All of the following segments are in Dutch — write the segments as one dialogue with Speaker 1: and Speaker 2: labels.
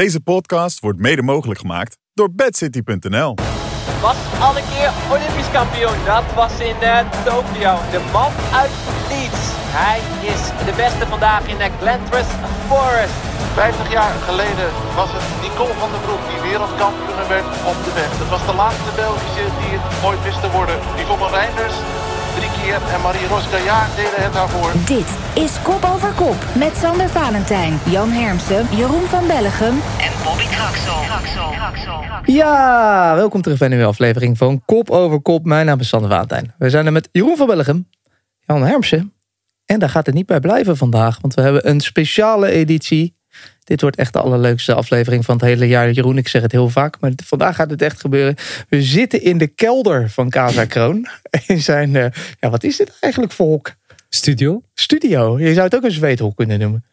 Speaker 1: Deze podcast wordt mede mogelijk gemaakt door bedcity.nl.
Speaker 2: Was al een keer Olympisch kampioen. Dat was in uh, Tokio. De man uit Leeds. Hij is de beste vandaag in uh, Glentress Forest.
Speaker 3: 50 jaar geleden was het Nicole van der Broek die wereldkampioen werd op de weg. Dat was de laatste Belgische die het ooit wist te worden. Yvonne Reinders drie keer en Marie deden het daarvoor.
Speaker 4: Dit is Kop over Kop met Sander Valentijn, Jan Hermsen, Jeroen van Bellegem en Bobby Traxel.
Speaker 5: Ja, welkom terug bij een nieuwe aflevering van Kop over Kop. Mijn naam is Sander Valentijn. We zijn er met Jeroen van Bellegem, Jan Hermsen. En daar gaat het niet bij blijven vandaag, want we hebben een speciale editie dit wordt echt de allerleukste aflevering van het hele jaar. Jeroen, ik zeg het heel vaak, maar vandaag gaat het echt gebeuren. We zitten in de kelder van Casa Kroon. In zijn, uh, ja, wat is dit eigenlijk voor hok?
Speaker 6: Studio.
Speaker 5: Studio. Je zou het ook een zweethok kunnen noemen.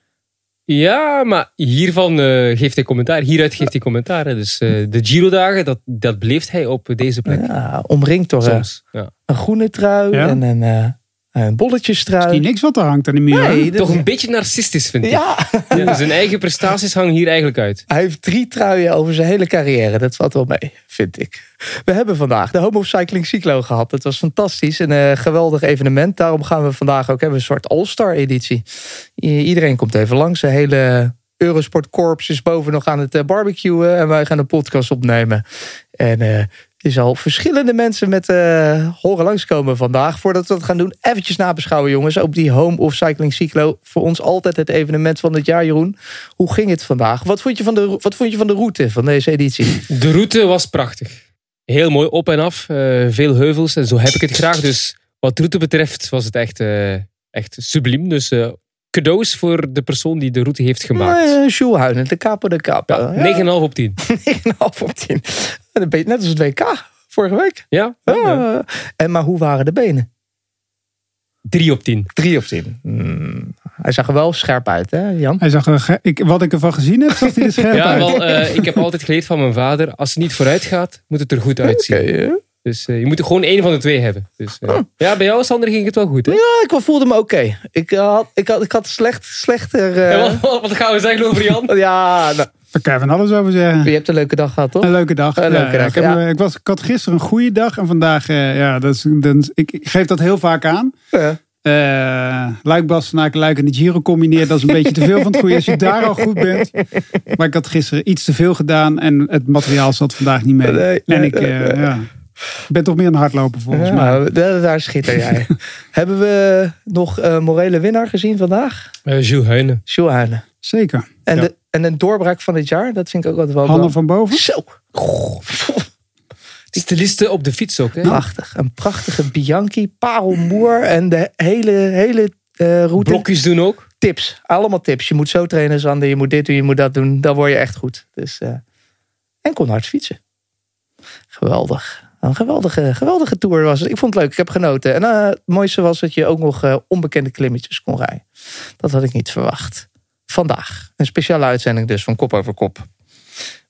Speaker 6: Ja, maar hiervan uh, geeft hij commentaar. Hieruit geeft hij commentaar. Dus uh, de Giro-dagen, dat, dat beleeft hij op deze plek.
Speaker 5: Ja, omringd door Soms, ja. een groene trui ja. en een een bolletjesstrui.
Speaker 7: Is die niks wat er hangt aan de muur?
Speaker 6: Nee, Toch een beetje narcistisch vind ik. Ja. ja. Zijn eigen prestaties hangen hier eigenlijk uit.
Speaker 5: Hij heeft drie truien over zijn hele carrière. Dat valt wel mee, vind ik. We hebben vandaag de Homo Cycling Cyclo gehad. Dat was fantastisch. Een uh, geweldig evenement. Daarom gaan we vandaag ook hebben een soort All-Star editie. Iedereen komt even langs. De hele Eurosport Corps is boven nog aan het uh, barbecuen. En wij gaan een podcast opnemen. En uh, je zal verschillende mensen met uh, horen langskomen vandaag. Voordat we dat gaan doen, eventjes nabeschouwen jongens. Op die Home of Cycling Cyclo. Voor ons altijd het evenement van het jaar, Jeroen. Hoe ging het vandaag? Wat vond je van de, wat vond je van de route van deze editie?
Speaker 6: De route was prachtig. Heel mooi op en af. Uh, veel heuvels en zo heb ik het graag. Dus wat route betreft was het echt, uh, echt subliem. Dus cadeaus voor de persoon die de route heeft gemaakt.
Speaker 5: Uh, Jules de capo de.
Speaker 6: Ja, 9,5 op 10.
Speaker 5: 9,5 op 10. Net als het WK vorige week.
Speaker 6: Ja.
Speaker 5: Ah. En, maar hoe waren de benen?
Speaker 6: 3 op 10.
Speaker 5: 3 op 10. Hmm. Hij zag er wel scherp uit, hè Jan?
Speaker 7: Hij zag er, ik, wat ik ervan gezien heb, zag hij er scherp
Speaker 6: ja,
Speaker 7: uit.
Speaker 6: Wel, uh, ik heb altijd geleerd van mijn vader, als het niet vooruit gaat, moet het er goed uitzien. Okay, dus uh, je moet er gewoon één van de twee hebben. Dus, uh, ja, bij jou, Sander, ging het wel goed, hè?
Speaker 5: Ja, ik voelde me oké. Okay. Ik, uh, had, ik, had, ik had slecht, slechter...
Speaker 6: Ja, wat, wat, gaan we zeggen over Jan?
Speaker 5: ja, nou,
Speaker 7: daar kan je van alles over zeggen.
Speaker 5: Je hebt een leuke dag gehad, toch?
Speaker 7: Een leuke dag.
Speaker 5: Een leuke
Speaker 7: ja,
Speaker 5: dag.
Speaker 7: Ik, heb, ja. ik, was, ik had gisteren een goede dag en vandaag, ja, dat is, dat ik, ik, geef dat heel vaak aan. Ja. Uh, Luik, en de Giro combineert, dat is een beetje te veel van het goede als je daar al goed bent. Maar ik had gisteren iets te veel gedaan en het materiaal zat vandaag niet mee. Nee, en ik, uh, ja. Ik ben toch meer een hardloper volgens ja, mij.
Speaker 5: Daar, daar schitter jij. Hebben we nog uh, morele winnaar gezien vandaag?
Speaker 6: Uh, Jules Heijnen.
Speaker 5: Jules Heijnen.
Speaker 7: Zeker.
Speaker 5: En, ja. de, en een doorbraak van dit jaar, dat vind ik ook altijd wel...
Speaker 7: Handen van boven?
Speaker 5: Zo.
Speaker 6: Stilisten op de fiets ook. Hè?
Speaker 5: Prachtig. Een prachtige Bianchi, parelmoer en de hele, hele uh, route.
Speaker 6: Blokjes doen ook.
Speaker 5: Tips. Allemaal tips. Je moet zo trainen, Sander. Je moet dit doen, je moet dat doen. Dan word je echt goed. Dus, uh, en kon hard fietsen. Geweldig. Een geweldige, geweldige tour was. Ik vond het leuk. Ik heb genoten. En uh, het mooiste was dat je ook nog uh, onbekende klimmetjes kon rijden. Dat had ik niet verwacht. Vandaag. Een speciale uitzending dus van Kop over Kop.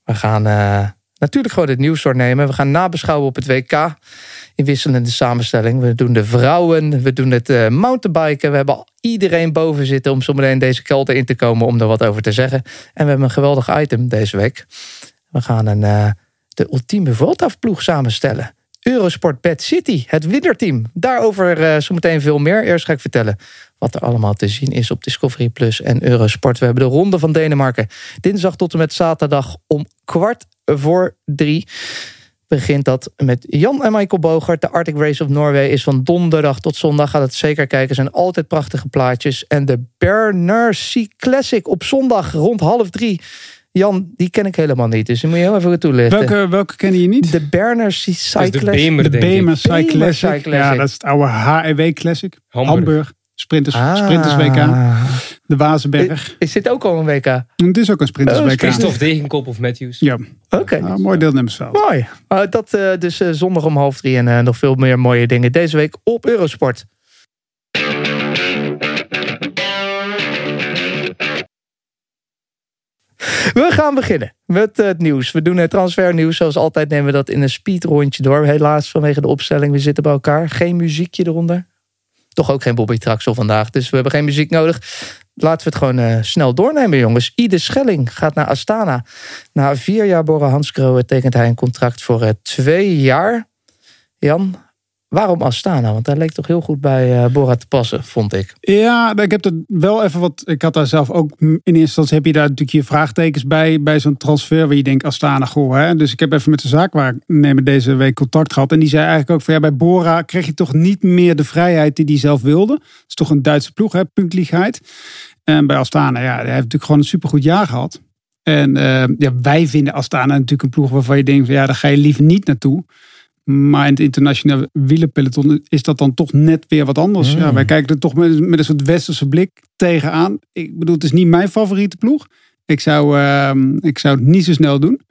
Speaker 5: We gaan uh, natuurlijk gewoon het nieuws doornemen. We gaan nabeschouwen op het WK. In wisselende samenstelling. We doen de vrouwen. We doen het mountainbiken. We hebben iedereen boven zitten om zometeen deze kelder in te komen. Om er wat over te zeggen. En we hebben een geweldig item deze week. We gaan een de ultieme Vuelta-ploeg samenstellen. Eurosport Bad City, het winnerteam. Daarover uh, zometeen veel meer. Eerst ga ik vertellen wat er allemaal te zien is op Discovery Plus en Eurosport. We hebben de Ronde van Denemarken. Dinsdag tot en met zaterdag om kwart voor drie begint dat met Jan en Michael Bogert. De Arctic Race of Norway is van donderdag tot zondag. Gaat het zeker kijken. Er zijn altijd prachtige plaatjes. En de Berner Sea Classic op zondag rond half drie Jan, die ken ik helemaal niet. Dus die moet je heel even toelichten.
Speaker 7: Welke, welke ken je niet?
Speaker 5: De Berner Cyclassic.
Speaker 6: De Bemer,
Speaker 7: de Bemer. Ja, dat is het oude HEW Classic.
Speaker 6: Hamburg.
Speaker 7: Hamburg. Sprinters, ah. Sprinters WK. De Wazenberg.
Speaker 5: Is, is, dit ook al een WK?
Speaker 7: Het is ook een Sprinters oh, WK.
Speaker 6: Christophe Degenkop of Matthews.
Speaker 7: Ja.
Speaker 5: Oké. Okay.
Speaker 7: Nou, mooi deelnemersveld.
Speaker 5: Mooi. Uh, dat uh, dus uh, zondag om half drie en nog veel meer mooie dingen deze week op Eurosport. We gaan beginnen met het nieuws. We doen het transfernieuws. Zoals altijd nemen we dat in een speedrondje door. Helaas vanwege de opstelling. We zitten bij elkaar. Geen muziekje eronder. Toch ook geen Bobby Traxel vandaag. Dus we hebben geen muziek nodig. laten we het gewoon eh, snel doornemen, jongens. Ide Schelling gaat naar Astana. Na vier jaar Bora Hansgrohe tekent hij een contract voor twee jaar. Jan, waarom Astana? Want daar leek toch heel goed bij uh, Bora te passen, vond ik.
Speaker 7: Ja, ik heb er wel even wat. Ik had daar zelf ook. In eerste instantie heb je daar natuurlijk je vraagtekens bij. Bij zo'n transfer waar je denkt Astana, goh. Hè? Dus ik heb even met de zaakwaarnemer deze week contact gehad. En die zei eigenlijk ook van ja, bij Bora kreeg je toch niet meer de vrijheid die hij zelf wilde. Het is toch een Duitse ploeg, hè? Punktligheid. En bij Astana, ja, hij heeft natuurlijk gewoon een supergoed jaar gehad. En uh, ja, wij vinden Astana natuurlijk een ploeg waarvan je denkt, van, ja, daar ga je liever niet naartoe. Maar in het internationale wielerpeloton is dat dan toch net weer wat anders. Ja, wij kijken er toch met, met een soort westerse blik tegenaan. Ik bedoel, het is niet mijn favoriete ploeg. Ik zou, uh, ik zou het niet zo snel doen.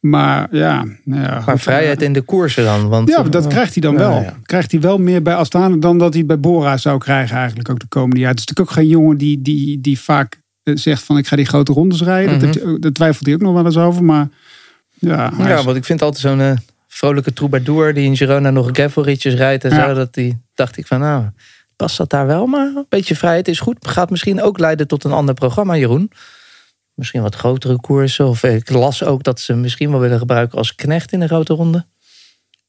Speaker 7: Maar ja, ja
Speaker 5: maar vrijheid in de koersen dan? Want,
Speaker 7: ja, dat krijgt hij dan wel. Ja. Krijgt hij wel meer bij Astana dan dat hij bij Bora zou krijgen eigenlijk ook de komende jaar. Het is natuurlijk ook geen jongen die, die, die vaak zegt van ik ga die grote rondes rijden. Mm -hmm. dat, dat, twijfelt hij ook nog wel eens over. Maar ja,
Speaker 5: ja is... want ik vind altijd zo'n uh, vrolijke troubadour die in Girona nog gravelritjes rijdt en zo. Dat die, dacht ik van nou, past dat daar wel? Maar een beetje vrijheid is goed. Gaat misschien ook leiden tot een ander programma, Jeroen misschien wat grotere koersen. Of ik las ook dat ze misschien wel willen gebruiken als knecht in de grote ronde.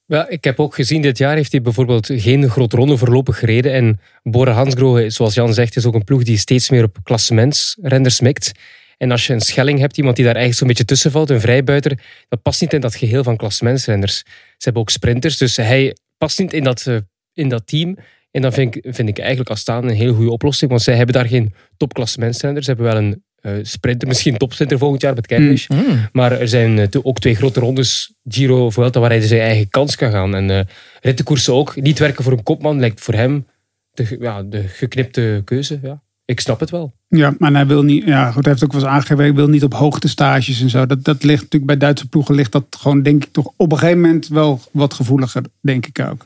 Speaker 6: Ja, ik heb ook gezien, dit jaar heeft hij bijvoorbeeld geen grote ronde voorlopig gereden. En Bora Hansgrohe, zoals Jan zegt, is ook een ploeg die steeds meer op klassementsrenders mikt. En als je een Schelling hebt, iemand die daar eigenlijk zo'n beetje tussen valt, een vrijbuiter, dat past niet in dat geheel van klassementsrenders. Ze hebben ook sprinters, dus hij past niet in dat, in dat team. En dan vind ik, vind ik eigenlijk Astana een heel goede oplossing, want zij hebben daar geen topklassementsrenders. Ze hebben wel een uh, sprinter, misschien topsprinter volgend jaar met Cavendish.
Speaker 5: Mm. Mm.
Speaker 6: Maar er zijn uh, ook twee grote rondes, Giro, Vuelta, waar hij zijn eigen kans kan gaan. En uh, rittenkoersen ook. Niet werken voor een kopman lijkt voor hem de, ja, de geknipte keuze. Ja. Ik snap het wel.
Speaker 7: Ja, maar hij wil niet. Ja, goed, hij heeft ook wel eens aangegeven. Hij wil niet op hoogtestages en zo. Dat, dat ligt natuurlijk bij Duitse ploegen. Ligt dat gewoon, denk ik, toch op een gegeven moment wel wat gevoeliger, denk ik ook.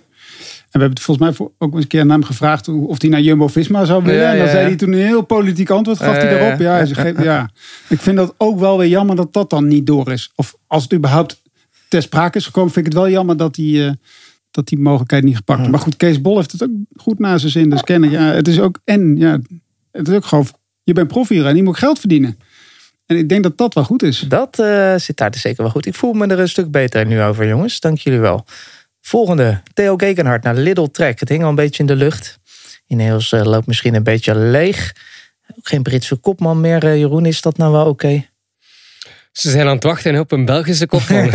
Speaker 7: En we hebben het volgens mij ook eens een keer aan hem gevraagd of hij naar Jumbo Visma zou willen. Ja, en dan zei hij toen een heel politiek antwoord, gaf hij daarop. Ja, hij ja, ik vind dat ook wel weer jammer dat dat dan niet door is. Of als het überhaupt ter sprake is gekomen, vind ik het wel jammer dat die, uh, dat die mogelijkheid niet gepakt is. Maar goed, Kees Bol heeft het ook goed naar zijn zin. Dus kennen, ja, het is ook, en ja, het is ook gewoon, je bent prof en je moet geld verdienen. En ik denk dat dat wel goed is.
Speaker 5: Dat uh, zit daar dus zeker wel goed. Ik voel me er een stuk beter nu over, jongens. Dank jullie wel. Volgende, Theo Gegenhard naar Little Trek. Het hing al een beetje in de lucht. Ineos uh, loopt misschien een beetje leeg. Ook geen Britse kopman meer, uh, Jeroen. Is dat nou wel oké? Okay?
Speaker 6: Ze zijn aan het wachten op een Belgische kopman.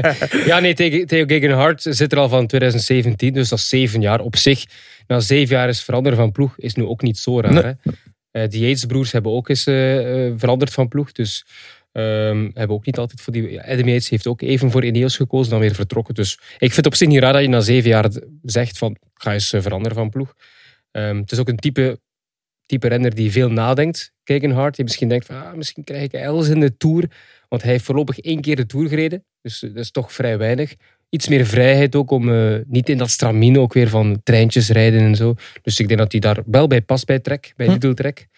Speaker 6: ja, nee, Theo Gegenhard zit er al van 2017. Dus dat is zeven jaar op zich. Na zeven jaar is veranderen van ploeg is nu ook niet zo raar. Nee. Hè? Uh, de Yates-broers hebben ook eens veranderd van ploeg. Dus Um, hebben ook niet altijd voor die. Adam Yates heeft ook even voor Ineos gekozen, dan weer vertrokken. Dus ik vind het op zich niet raar dat je na zeven jaar zegt van ga eens veranderen van ploeg. Um, het is ook een type, type renner die veel nadenkt. Gegenhard, die misschien denkt van ah, misschien krijg ik Els in de Tour. Want hij heeft voorlopig één keer de Tour gereden. Dus dat is toch vrij weinig. Iets meer vrijheid ook om uh, niet in dat stramine ook weer van treintjes rijden en zo. Dus ik denk dat hij daar wel bij past bij Trek, bij Lidl Trek.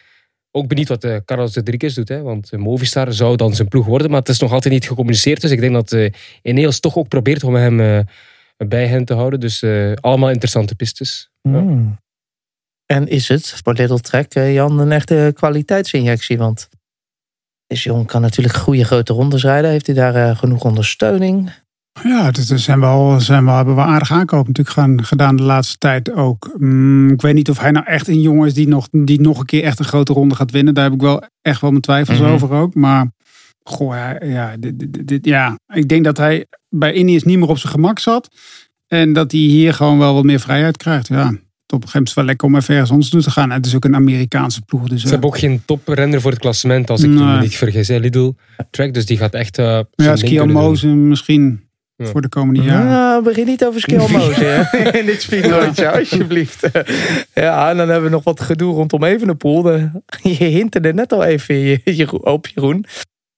Speaker 6: Ook benieuwd wat uh, Carlos de Driekers doet. Hè? Want uh, Movistar zou dan zijn ploeg worden. Maar het is nog altijd niet gecommuniceerd. Dus ik denk dat uh, Ineos toch ook probeert om hem bij hen te houden. Dus allemaal interessante pistes.
Speaker 5: Mm. Ja. En is het voor Little Trek, Jan, een echte kwaliteitsinjectie? Want deze jongen kan natuurlijk goede grote rondes rijden. Heeft hij daar genoeg ondersteuning?
Speaker 7: Ja, dat zijn wel, zijn wel, hebben we aardig aankoop natuurlijk gaan, gedaan de laatste tijd ook. Mm, ik weet niet of hij nou echt een jongen is die nog, die nog een keer echt een grote ronde gaat winnen. Daar heb ik wel echt wel mijn twijfels
Speaker 5: Mhm.
Speaker 7: mm -hmm. over ook. Maar goh, ja, ja, dit, dit, ja, ik denk dat hij bij Ineos niet meer op zijn gemak zat. En dat hij hier gewoon wel wat meer vrijheid krijgt. Ja, op een gegeven moment is wel lekker om even ergens anders toe te gaan. Het is ook een Amerikaanse ploeg. Dus,
Speaker 6: Ze hebben ook geen toprenner voor het klassement, als ik nee. me niet vergis. Hè, Lidl Track, dus die gaat echt... Uh,
Speaker 7: ja, Skiamozen misschien... Ja. Voor de komende jaren.
Speaker 5: Nou, begin niet over Skilmozen in dit speedrondje, alsjeblieft. Ja, en dan hebben we nog wat gedoe rondom Evenepoel. De, je hinterde net al even op, Jeroen.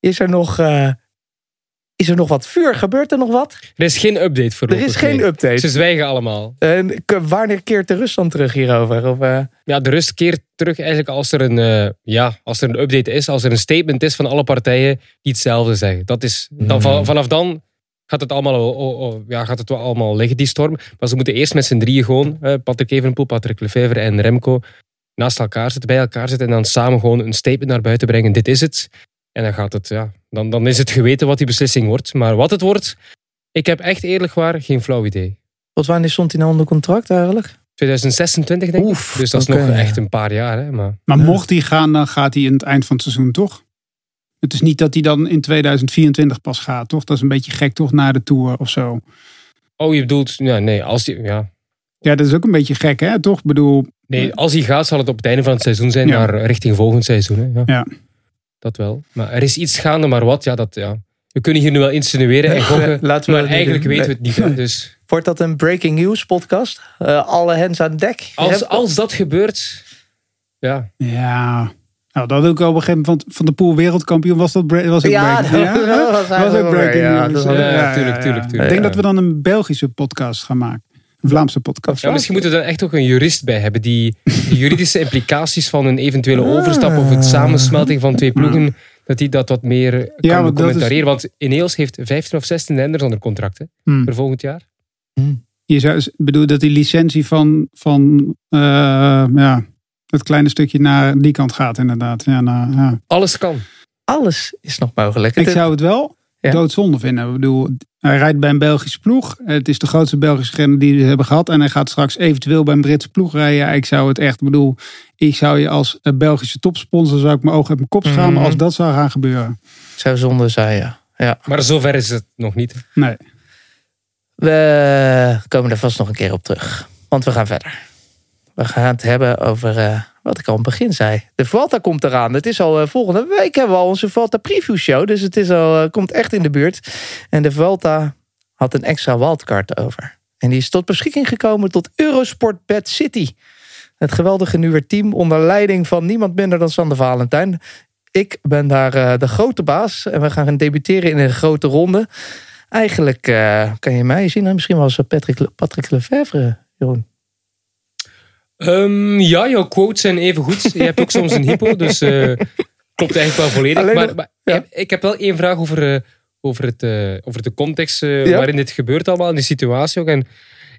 Speaker 5: Is er nog... Uh, is er nog wat vuur? Gebeurt er nog wat?
Speaker 6: Er is geen update voor
Speaker 5: Er is geen
Speaker 6: nee.
Speaker 5: update.
Speaker 6: Ze zwijgen allemaal.
Speaker 5: En wanneer keert de rust dan terug hierover? Of, uh...
Speaker 6: Ja, de rust keert terug eigenlijk als er, een, uh, ja, als er een update is. Als er een statement is van alle partijen die hetzelfde zeggen. Dat is, dan,
Speaker 5: Hmm.
Speaker 6: vanaf dan gaat het allemaal, oh, oh, ja, gaat het wel allemaal liggen, die storm. Maar ze moeten eerst met z'n drieën gewoon, Patrick Evenepoel, Patrick Lefevre en Remco,
Speaker 2: naast elkaar zitten, bij elkaar zitten en dan samen gewoon een statement naar buiten brengen. Dit is het. En dan gaat het, ja, dan, dan is het geweten wat die beslissing wordt. Maar wat het wordt, ik heb echt eerlijk waar geen flauw idee.
Speaker 5: Tot wanneer stond hij nou onder contract eigenlijk?
Speaker 2: 2026 denk
Speaker 5: Oef,
Speaker 2: ik. Dus dat is nog echt een paar jaar. Hè? Maar
Speaker 7: Maar mocht hij gaan, dan gaat hij in het eind van het seizoen toch? Het is niet dat hij dan in 2024 pas gaat, toch? Dat is een beetje gek, toch? Na de Tour of zo.
Speaker 2: oh, je bedoelt, ja, nee, als die, ja,
Speaker 7: Ja, dat is ook een beetje gek, hè? Toch? Ik bedoel,
Speaker 2: nee, als hij gaat, zal het op het einde van het seizoen zijn,
Speaker 7: Ja.
Speaker 2: maar richting volgend seizoen. Hè? Ja.
Speaker 7: Ja.
Speaker 2: Dat wel. Maar er is iets gaande, maar wat, ja, dat, ja. We kunnen hier nu wel insinueren en gokken,
Speaker 5: Laten we
Speaker 2: maar eigenlijk
Speaker 5: doen.
Speaker 2: weten we het niet. Dus
Speaker 5: Wordt dat een breaking news podcast? Eh, alle hens aan dek?
Speaker 2: Als, als dat gebeurt, ja,
Speaker 7: ja. Nou, dat ook op een gegeven moment van de Pool wereldkampioen was dat was ook
Speaker 5: Ja,
Speaker 7: breaking.
Speaker 5: dat- dat was
Speaker 7: was
Speaker 5: eigenlijk
Speaker 7: ook breaking.
Speaker 5: ja,
Speaker 7: news.
Speaker 5: dat was-
Speaker 2: Ja, tuurlijk, tuurlijk,
Speaker 7: Ik denk
Speaker 2: Ja.
Speaker 7: dat we dan een Belgische podcast gaan maken. Een Vlaamse podcast.
Speaker 2: Ja, misschien moeten we daar echt ook een jurist bij hebben. Die de juridische implicaties van een eventuele overstap of het samensmelting van twee ploegen, dat die dat wat meer kan
Speaker 7: want dat is-
Speaker 2: becommentariëren. Want Ineos heeft 15 of 16 renners onder contract hè,
Speaker 7: Hmm.
Speaker 2: voor volgend jaar.
Speaker 7: Je zou bedoel dat die licentie van, van eh, ja, het kleine stukje naar die kant gaat inderdaad. Ja, nou, ja.
Speaker 2: Alles kan.
Speaker 5: Alles is nog mogelijk.
Speaker 7: Ik zou het wel
Speaker 5: Ja.
Speaker 7: doodzonde vinden. Ik bedoel, hij rijdt bij een Belgische ploeg. Het is de grootste Belgische renner die we hebben gehad. En hij gaat straks eventueel bij een Britse ploeg rijden. Ik zou het echt, ik bedoel, ik zou je als Belgische topsponsor, zou ik mijn ogen uit mijn kop schamen
Speaker 5: Mhm.
Speaker 7: als dat zou gaan gebeuren.
Speaker 5: zou zonde zijn, ja. ja.
Speaker 2: Maar zover is het nog niet.
Speaker 7: Nee.
Speaker 5: We komen er vast nog een keer op terug. Want we gaan verder. We gaan het hebben over eh, wat ik al aan het begin zei. De Vuelta komt eraan. Het is al eh, volgende week hebben we al onze Vuelta preview show. Dus het is al, eh, komt echt in de buurt. En de Vuelta had een extra wildcard over. En die is tot beschikking gekomen tot Eurosport Bad City. Het geweldige nieuwe team onder leiding van niemand minder dan Sander Valentijn. Ik ben daar de grote baas. En we gaan debuteren in een grote ronde. Eigenlijk kan je mij zien, misschien wel als Patrick, Patrick Lefevre, Jeroen.
Speaker 2: Ehm, ja, jouw quotes zijn even goed. Je hebt ook soms een hypo, dus eh, klopt eigenlijk wel volledig.
Speaker 5: Alleen
Speaker 2: maar
Speaker 5: nog-
Speaker 2: maar
Speaker 5: ja.
Speaker 2: ik, heb, ik heb wel één vraag over, eh, over, het, eh, over de context eh,
Speaker 5: Ja.
Speaker 2: waarin dit gebeurt allemaal, en de situatie ook. En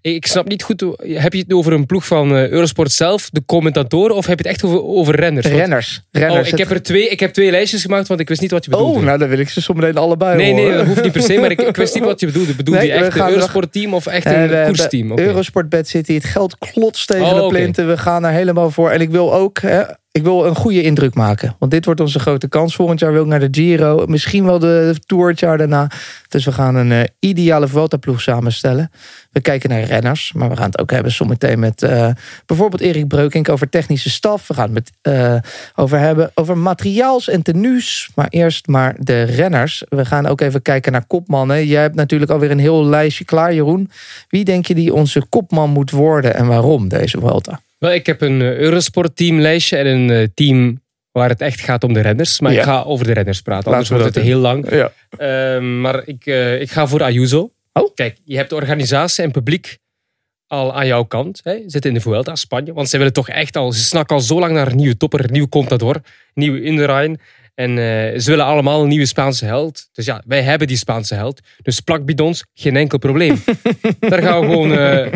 Speaker 2: ik snap niet goed, heb je het over een ploeg van eh, Eurosport zelf, de commentatoren, of heb je het echt over, over renners? Want-
Speaker 5: Renners. Renners.
Speaker 2: Oh, ik heb er twee, ik heb twee lijstjes gemaakt, want ik wist niet wat je bedoelde.
Speaker 5: oh, nou dan wil ik ze zometeen allebei
Speaker 2: nee, nee, dat hoeft niet per se, maar ik, ik wist niet wat je bedoelde. Bedoelde
Speaker 5: Nee,
Speaker 2: je echt een
Speaker 5: gaan-
Speaker 2: Eurosport team of echt een
Speaker 5: we-
Speaker 2: koersteam? Oké.
Speaker 5: Eurosport Bad City, het geld klotst tegen
Speaker 2: Oh,
Speaker 5: de plinten. We gaan er helemaal voor. En ik wil ook hè, ik wil een goede indruk maken. Want dit wordt onze grote kans. Volgend jaar wil ik naar de Giro. Misschien wel de Tour het jaar daarna. Dus we gaan een eh, ideale Vuelta-ploeg samenstellen. We kijken naar renners. Maar we gaan het ook hebben zometeen met eh, bijvoorbeeld Erik Breukink over technische staf. We gaan het met, eh, over hebben over materiaals en tenues. Maar eerst maar de renners. We gaan ook even kijken naar kopmannen. Jij hebt natuurlijk alweer een heel lijstje klaar, Jeroen. Wie denk je die onze kopman moet worden en waarom deze Vuelta?
Speaker 2: Wel, ik heb een eh, Eurosport teamlijstje en een eh, team waar het echt gaat om de renners. Maar
Speaker 5: Ja.
Speaker 2: ik ga over de renners praten, anders wordt het heel lang.
Speaker 5: Ja.
Speaker 2: Ehm, maar ik, eh, ik ga voor Ayuso.
Speaker 5: Oh.
Speaker 2: Kijk, je hebt de organisatie en publiek al aan jouw kant. Hè. Zitten in de Vuelta, Spanje. Want ze willen toch echt al, ze snakken al zo lang naar een nieuwe topper, een nieuwe Contador, een nieuwe Indurain. En eh, ze willen allemaal een nieuwe Spaanse held. Dus ja, wij hebben die Spaanse held. Dus plakbidons, geen enkel probleem. Daar gaan we gewoon eh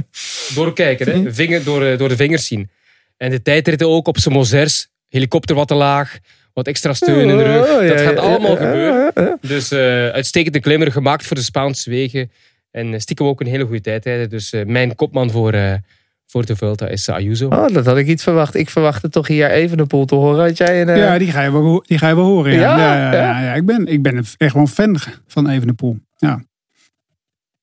Speaker 2: door kijken. Hè. Vinger, door, eh, door de vingers zien. En de tijdritten ook op zijn Mozers. Helikopter wat te laag. Wat extra steun in de rug.
Speaker 5: Oh,
Speaker 2: Dat gaat allemaal gebeuren. Dus eh uitstekende klimmer gemaakt voor de Spaanse wegen. En eh, stiekem ook een hele goede tijdrijder. Dus eh, mijn kopman voor, eh, voor de Vuelta is Ayuso.
Speaker 5: Oh, dat had ik iets verwacht. Ik verwachtte toch hier even de pool te horen. Had jij een, eh,
Speaker 7: Ja, die ga je wel, die ga je wel horen. Ja,
Speaker 5: Ja,
Speaker 7: ja, ja,
Speaker 5: ja.
Speaker 7: ja, ja. Ik, ben, ik ben echt wel een fan van Evenepoel. Ja.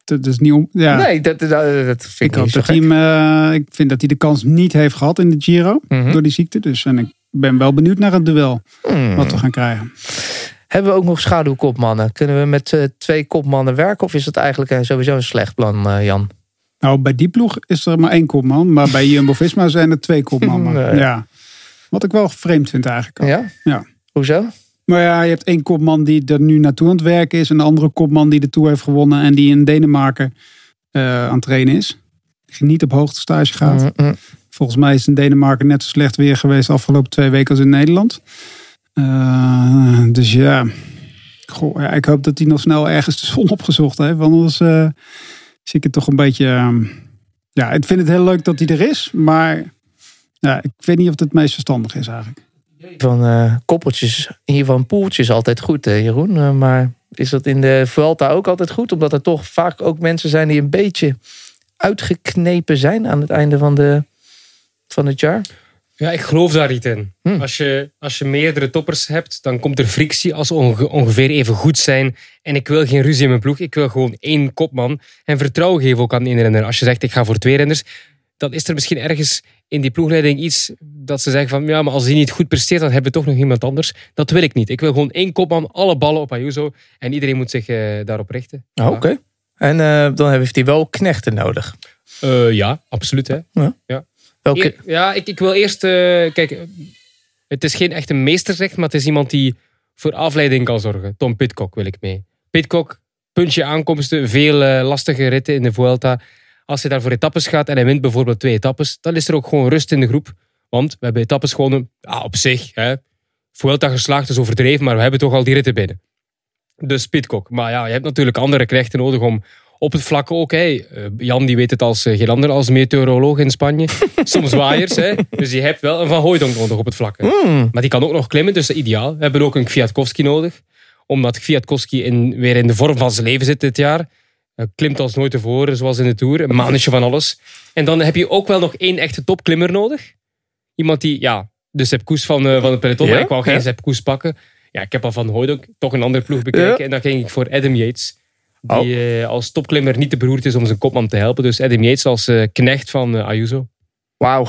Speaker 7: Dat is niet om. Ja.
Speaker 5: Nee, dat, dat, dat vind
Speaker 7: ik
Speaker 5: ik, niet zo
Speaker 7: dat eh, ik vind dat hij de kans niet heeft gehad in de Giro
Speaker 5: Mhm.
Speaker 7: door die ziekte. Dus en ik ben wel benieuwd naar het duel
Speaker 5: Hmm.
Speaker 7: wat we gaan krijgen.
Speaker 5: Hebben we ook nog schaduwkopmannen? Kunnen we met eh, twee kopmannen werken? Of is het eigenlijk sowieso een slecht plan, eh, Jan?
Speaker 7: Nou, bij die ploeg is er maar één kopman, maar bij Jumbo-Visma zijn er twee kopmannen.
Speaker 5: Nee.
Speaker 7: Ja. Wat ik wel vreemd vind eigenlijk.
Speaker 5: Ja?
Speaker 7: Ja.
Speaker 5: Hoezo?
Speaker 7: Maar ja, je hebt één kopman die er nu naartoe aan het werken is. En de andere kopman die de Tour heeft gewonnen. En die in Denemarken eh, aan het trainen is. Die niet op hoogtestage gaat.
Speaker 5: Mm, mm.
Speaker 7: Volgens mij is in Denemarken net zo slecht weer geweest de afgelopen twee weken als in Nederland. Eh, dus ja. Goh, ja, ik hoop dat hij nog snel ergens de zon opgezocht heeft. Want anders eh, zie ik het toch een beetje... ehm, ja, ik vind het heel leuk dat hij er is. Maar Ja, ik weet niet of het het meest verstandig is eigenlijk.
Speaker 5: Van eh, koppeltjes, in ieder geval een poeltje is altijd goed, Jeroen. Eh, maar is dat in de Vuelta ook altijd goed? Omdat er toch vaak ook mensen zijn die een beetje uitgeknepen zijn aan het einde van, de, van het jaar.
Speaker 2: Ja, ik geloof daar niet in.
Speaker 5: Hmm.
Speaker 2: Als, je, als je meerdere toppers hebt, dan komt er frictie als ze onge- ongeveer even goed zijn. En ik wil geen ruzie in mijn ploeg. Ik wil gewoon één kopman. En vertrouwen geven ook aan één renner. Als je zegt, ik ga voor twee renners, dan is er misschien ergens in die ploegleiding iets dat ze zeggen van, ja, maar als die niet goed presteert, dan hebben we toch nog iemand anders. Dat wil ik niet. Ik wil gewoon één kopman, alle ballen op Ayuso. En iedereen moet zich eh, daarop richten.
Speaker 5: Oh, Oké. En eh, dan heeft hij wel knechten nodig.
Speaker 2: Eh, ja, absoluut. Hè. Ja, ik, ik wil eerst... eh, kijk, het is geen echte meestersrecht, maar het is iemand die voor afleiding kan zorgen. Tom Pitcock wil ik mee. Pitcock, puntje aankomsten, veel eh, lastige ritten in de Vuelta. Als hij daar voor etappes gaat en hij wint bijvoorbeeld twee etappes, dan is er ook gewoon rust in de groep. Want we hebben etappes gewonnen, ja, op zich. Hè. Vuelta geslaagd is overdreven, maar we hebben toch al die ritten binnen. Dus Pitcock. Maar ja, je hebt natuurlijk andere knechten nodig om op het vlak ook. Hè. Eh, Jan die weet het als eh, geen ander, als meteoroloog in Spanje. Soms waaiers. Hè. Dus je hebt wel een Van Hooijdonk nodig op het vlak. hè.
Speaker 5: Hmm,
Speaker 2: Maar die kan ook nog klimmen, dus ideaal. We hebben ook een Kwiatkowski nodig. Omdat Kwiatkowski in, weer in de vorm van zijn leven zit dit jaar. Hij klimt als nooit tevoren, zoals in de Tour. Een mannetje van alles. En dan heb je ook wel nog één echte topklimmer nodig. Iemand die, ja, de Sepp Koes van, eh, van het peloton.
Speaker 5: Ja,
Speaker 2: ik wou geen
Speaker 5: ja.
Speaker 2: Sepp Koes pakken. Ja, ik heb al van Hooydonk toch een andere ploeg bekeken.
Speaker 5: Ja.
Speaker 2: En dan ging ik voor Adam Yates. Die eh, als topklimmer niet te beroerd is om zijn kopman te helpen. Dus Adam Yates als eh, knecht van eh, Ayuso.
Speaker 5: Wauw.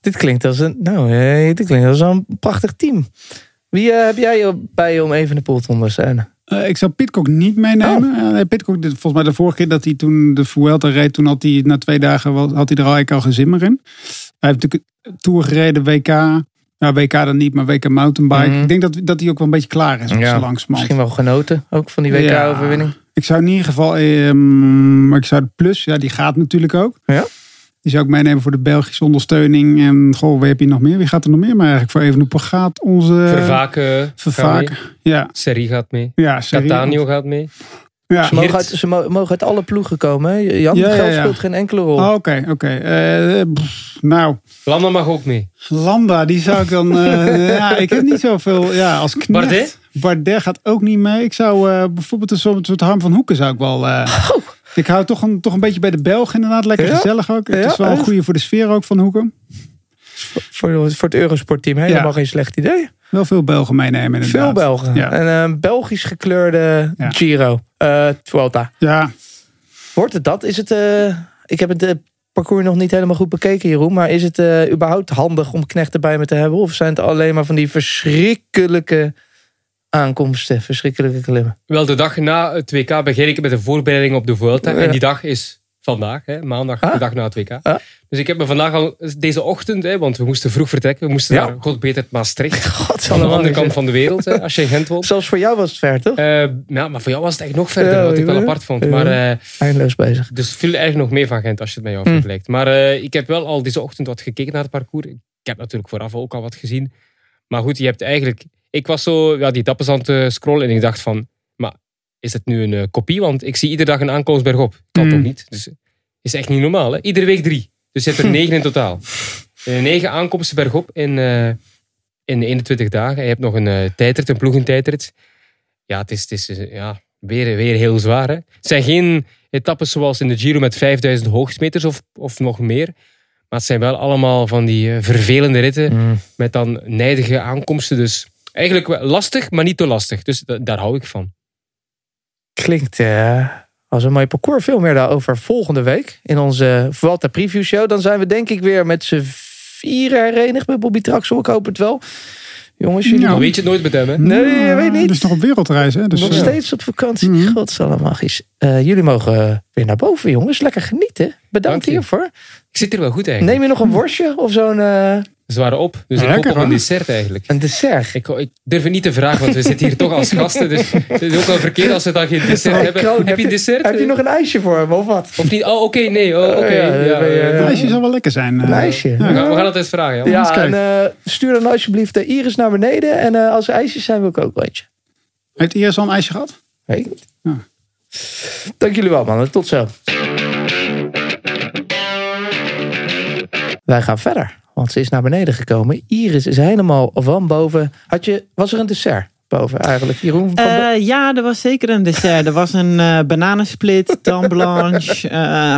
Speaker 5: Dit klinkt als een, nou, dit klinkt als een prachtig team. Wie heb jij bij om even de pool te ondersteunen?
Speaker 7: Eh, ik zou Pitcock niet meenemen.
Speaker 5: Oh.
Speaker 7: Eh, Pitcock, dit- volgens mij de vorige keer dat hij toen de Vuelta reed, toen had hij na twee dagen had hij er al eigenlijk al meer in. Hij heeft natuurlijk een Tour gereden, WK. Ja, WK dan niet, maar WK mountainbike.
Speaker 5: Mhm.
Speaker 7: Ik denk dat, dat hij ook wel een beetje klaar is. Ja, zo langzamerhand.
Speaker 5: Misschien wel genoten, ook van die
Speaker 7: Ja. Ik zou in ieder geval, ehm, maar ik zou de plus, ja, die gaat natuurlijk ook.
Speaker 5: Ja.
Speaker 7: Die zou ik meenemen voor de Belgische ondersteuning. En goh, wie heb je nog meer? Wie gaat er nog meer? Maar eigenlijk voor Evenepoel gaat onze...
Speaker 2: Vervaken. Mee.
Speaker 7: Ja,
Speaker 2: Serie gaat mee.
Speaker 7: ja, serie.
Speaker 2: Catania gaat mee.
Speaker 7: Ja.
Speaker 5: Ze mogen, uit, ze mo- mogen uit alle ploegen komen. hè? Jan,
Speaker 7: Ja,
Speaker 5: geld
Speaker 7: ja.
Speaker 5: speelt geen enkele rol.
Speaker 7: Oh, Oké, oké. Eh, nou,
Speaker 2: Landa mag ook mee.
Speaker 7: Landa, die zou ik dan... eh, ja, ik heb niet zoveel... Ja, als knecht.
Speaker 2: Bardet?
Speaker 7: Bardet gaat ook niet mee. Ik zou eh, bijvoorbeeld een soort, soort Harm van Hoeken zou ik wel... eh, Ik hou toch een, toch een beetje bij de Belgen inderdaad. Lekker
Speaker 5: Oh. Ja?
Speaker 7: gezellig ook. Het
Speaker 5: Ja,
Speaker 7: is wel een goede voor de sfeer ook van Hoeken.
Speaker 5: Voor, voor het Eurosportteam helemaal
Speaker 7: Ja.
Speaker 5: geen slecht idee.
Speaker 7: Wel veel Belgen meenemen inderdaad.
Speaker 5: Veel Belgen.
Speaker 7: Ja.
Speaker 5: En een Belgisch gekleurde
Speaker 7: Ja.
Speaker 5: Giro. eh Vuelta.
Speaker 7: Ja,
Speaker 5: Wordt het dat? Is het, eh, ik heb het eh, parcours nog niet helemaal goed bekeken, Jeroen. Maar is het eh, überhaupt handig om knechten bij me te hebben? Of zijn het alleen maar van die verschrikkelijke aankomsten? Verschrikkelijke klimmen?
Speaker 2: Wel, de dag na het WK begin ik met de voorbereiding op de Vuelta.
Speaker 5: Ja.
Speaker 2: En die dag is vandaag, hè, maandag,
Speaker 5: Ah.
Speaker 2: de dag na het WK.
Speaker 5: Ah.
Speaker 2: Dus ik heb me vandaag al, deze ochtend, hè, want we moesten vroeg vertrekken. We moesten
Speaker 5: Ja.
Speaker 2: naar God beter Maastricht.
Speaker 5: God,
Speaker 2: Aan de andere kant van de wereld, hè, als je in Gent woont.
Speaker 5: Zelfs voor jou was het ver, toch?
Speaker 2: Eh, ja, maar voor jou was het echt nog verder,
Speaker 5: Ja,
Speaker 2: wat ik wel apart vond. Maar, eh,
Speaker 5: Eindeloos bezig.
Speaker 2: dus viel eigenlijk nog mee van Gent als je het met jou
Speaker 5: Hm.
Speaker 2: vergelijkt. Maar eh, ik heb wel al deze ochtend wat gekeken naar het parcours. Ik heb natuurlijk vooraf ook al wat gezien. Maar goed, je hebt eigenlijk... Ik was zo ja, die etappes aan het scrollen en ik dacht van... Maar is het nu een kopie? Want ik zie iedere dag een aankomst bergop. Kan
Speaker 7: Mm.
Speaker 2: toch niet? Dus is echt niet normaal. Hè? Iedere week drie. Dus je hebt er negen in totaal. Eh, negen aankomsten bergop in, eh, in 21 dagen. En je hebt nog een eh tijdrit, een ploegentijdrit. Ja, het is, het is ja, weer, weer heel zwaar. Hè? Het zijn geen etappes zoals in de Giro met 5000 hoogtemeters of, of nog meer. Maar het zijn wel allemaal van die vervelende ritten met dan nijdige aankomsten. Dus eigenlijk lastig, maar niet te lastig. Dus da- daar hou ik van.
Speaker 5: Klinkt eh, als een mooi parcours. Veel meer daarover volgende week in onze Vuelta Preview Show. Dan zijn we denk ik weer met z'n vieren herenigd met Bobby Traxel. Ik hoop het wel. Jongens, jullie.
Speaker 2: Dan weet je het nooit met hem, hè?
Speaker 5: Nee, je weet niet.
Speaker 7: Dus nog op wereldreis, hè? Dus,
Speaker 5: nog
Speaker 7: eh,
Speaker 5: steeds op vakantie.
Speaker 7: Mhm.
Speaker 5: Godsamme magisch. Eh, jullie mogen weer naar boven, jongens. Lekker genieten. Bedankt hiervoor.
Speaker 2: Ik zit hier wel goed eigenlijk.
Speaker 5: Neem je nog een worstje of zo'n eh,
Speaker 2: Ze waren op, dus ik
Speaker 7: Lekker,
Speaker 2: hoop op een dessert eigenlijk.
Speaker 5: een dessert?
Speaker 2: Ik, ik durf niet te vragen, want we zitten hier toch als gasten. Dus het is ook wel verkeerd als we dan geen dessert hebben.
Speaker 5: Kroon,
Speaker 2: heb je dessert?
Speaker 5: Heb je nog een ijsje voor me of wat?
Speaker 2: Of niet? Oh, oké, nee. Oh, oké.
Speaker 5: ja, je-
Speaker 2: eh,
Speaker 7: Het ijsje zal wel lekker zijn. eh.
Speaker 5: Een ijsje.
Speaker 7: Ja.
Speaker 2: we, gaan, we gaan het eens vragen. Ja.
Speaker 5: Ja, en eh, stuur dan alsjeblieft de Iris naar beneden. En eh, als er ijsjes zijn, wil ik ook een eentje.
Speaker 7: Heeft Iris al een ijsje gehad?
Speaker 5: Weet ik niet.
Speaker 7: Ja.
Speaker 5: Dank jullie wel, mannen. Tot zo. Wij gaan verder. Want ze is naar beneden gekomen. Iris is helemaal van boven. Had je, was er een dessert boven eigenlijk? Jeroen van
Speaker 8: Eh, ja, er was zeker een dessert. Er was een eh bananensplit, dame blanche, eh,